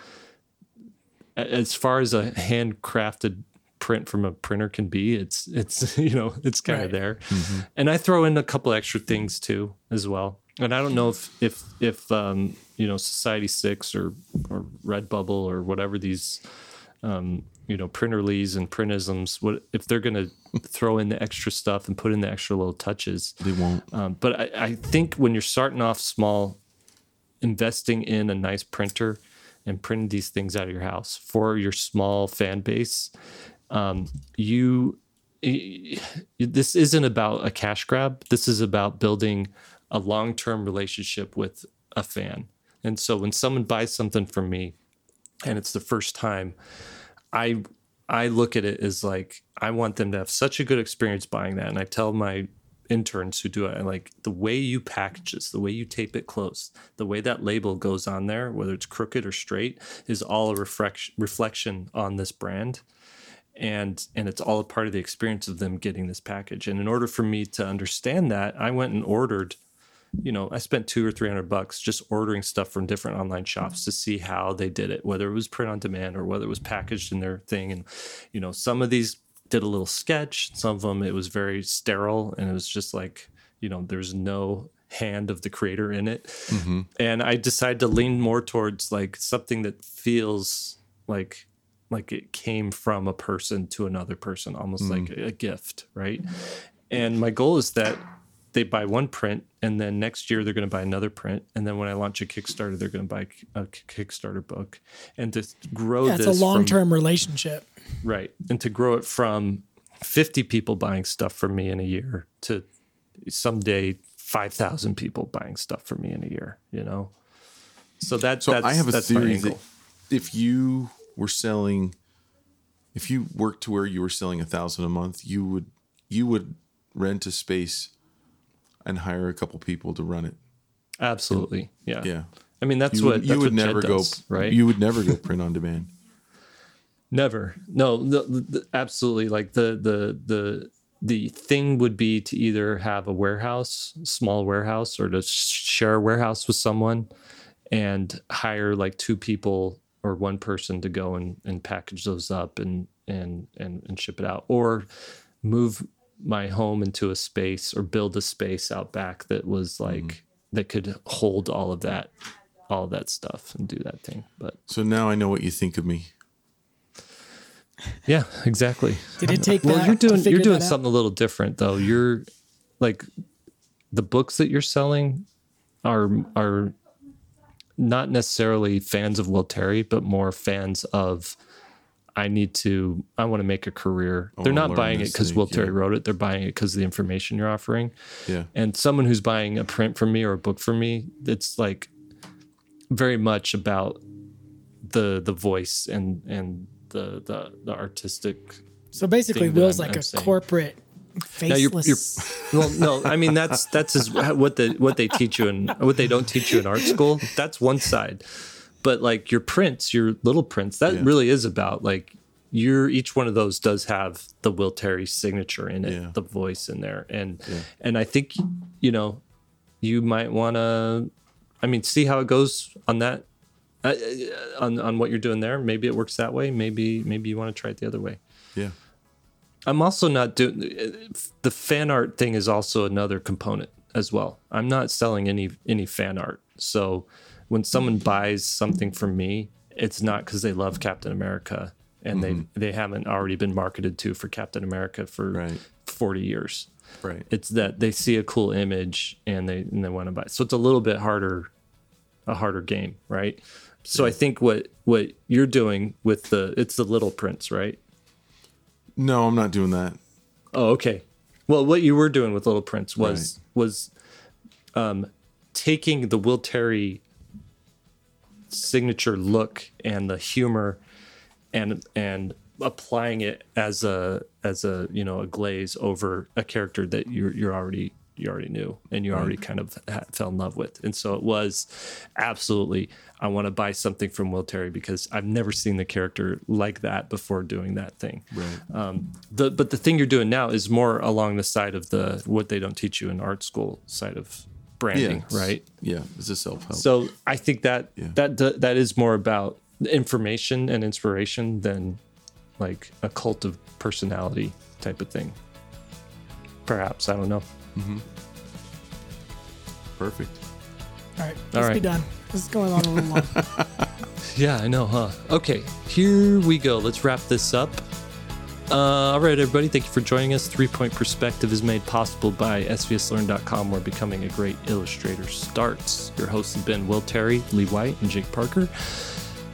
as far as a handcrafted print from a printer can be it's it's *laughs* you know it's kind of Right. there. And i throw in a couple extra things too as well. And i don't know if if if um you know society six or or redbubble or whatever these um you know printerlies and printisms what if they're gonna *laughs* throw in the extra stuff and put in the extra little touches They won't. um, but I, I think when you're starting off small, investing in a nice printer and printing these things out of your house for your small fan base, um, you this isn't about a cash grab. This is about building a long-term relationship with a fan. And so when someone buys something from me, and it's the first time, I I look at it as like I want them to have such a good experience buying that, and I tell my interns who do it, and like the way you package this, the way you tape it close, the way that label goes on there, whether it's crooked or straight, is all a reflection reflection on this brand, and and it's all a part of the experience of them getting this package. And in order for me to understand that, I went and ordered you know, I spent two or three hundred bucks just ordering stuff from different online shops to see how they did it, whether it was print on demand or whether it was packaged in their thing. And, you know, some of these did a little sketch, some of them it was very sterile and it was just like, you know, there's no hand of the creator in it. Mm-hmm. And I decided to lean more towards like something that feels like like it came from a person to another person, almost mm. like a, a gift, right? Mm-hmm. And my goal is that they buy one print and then next year they're going to buy another print and then when i launch a kickstarter they're going to buy a kickstarter book. And to grow Yeah, it's a this from- long term relationship. right. And to grow it from 50 people buying stuff from me in a year to someday 5000 people buying stuff from me in a year you know? So that, So that's I have a theory that if you were selling, if you worked to where you were selling a thousand a month, you would you would rent a space and hire a couple people to run it. absolutely yeah Yeah, i mean that's you, what would- that's you would what Jed never does, go right You would never go print on demand. *laughs* Never. No, the, the, absolutely. Like the the the the thing would be to either have a warehouse, small warehouse, or to share a warehouse with someone, and hire like two people or one person to go and, and package those up and, and and and ship it out, or move my home into a space or build a space out back that was mm-hmm. like that could hold all of that all of that stuff and do that thing. But So now I know what you think of me. yeah, exactly. Did it take Well, that you're doing you're doing that out? something a little different though. You're like the books that you're selling are are not necessarily fans of Will Terry, but more fans of I need to I want to make a career. They're oh, not buying it because thing, Will yeah. Terry wrote it. They're buying it because of the information you're offering. Yeah, And someone who's buying a print from me or a book from me, it's like very much about the the voice and and the the, the artistic So basically, thing that Will's I'm- like I'm a saying. corporate now you're, faceless. you're *laughs* well no i mean that's that's is what the what they teach you and what they don't teach you in art school that's one side but like your prints your little prints that Yeah. really is about like your each one of those does have the will terry signature in it Yeah. the voice in there and and i think you know you might want to i mean see how it goes on that uh, uh, on on what you're doing there maybe it works that way maybe maybe you want to try it the other way yeah. I'm also not doing the fan art thing is also another component as well. I'm not selling any any fan art. So when someone buys something from me, it's not because they love Captain America and they they haven't already been marketed to for Captain America for Right. 40 years. Right. It's that they see a cool image and they and they want to buy. it. So it's a little bit harder a harder game, right? So I think what what you're doing with the it's the little prints, right? No, I'm not doing that. Oh, okay. Well, what you were doing with Little Prince was was um, taking the Will Terry signature look and the humor and and applying it as a as a you know a glaze over a character that you're you're already you already knew and you already kind of ha- fell in love with. And so it was absolutely i want to buy something from will terry because i've never seen the character like that before doing that thing. Right. um, the but the thing you're doing now is more along the side of the what they don't teach you in art school side of branding, it's- right? Yeah, it's a self help. So I think that Yeah. that that that is more about information and inspiration than like a cult of personality type of thing. Perhaps I don't know. Mm-hmm. Perfect. All right, All let's be done. This is going on a little long. *laughs* Yeah, I know, huh? Okay, here we go. Let's wrap this up. Uh, all right, everybody, thank you for joining us. Three Point Perspective is made possible by svslearn.com, where becoming a great illustrator starts. Your hosts have been Will Terry, Lee White, and Jake Parker.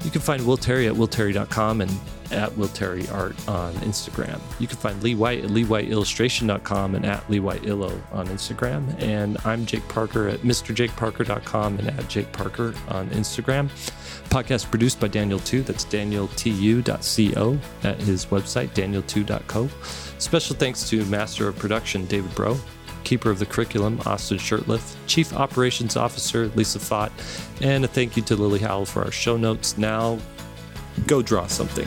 You can find Will Terry at willterry.com and at Will Terry Art on Instagram. You can find Lee White at leewhiteillustration.com and at Lee White Illo on Instagram. And I'm Jake Parker at mrjakeparker.com and at Jake Parker on Instagram. Podcast produced by Daniel Tu. That's danieltu.co at his website, danieltu.co. Special thanks to Master of Production David Bro, Keeper of the Curriculum Austin Shirtliff, Chief Operations Officer Lisa Fott, and a thank you to Lily Howell for our show notes. Now, go draw something.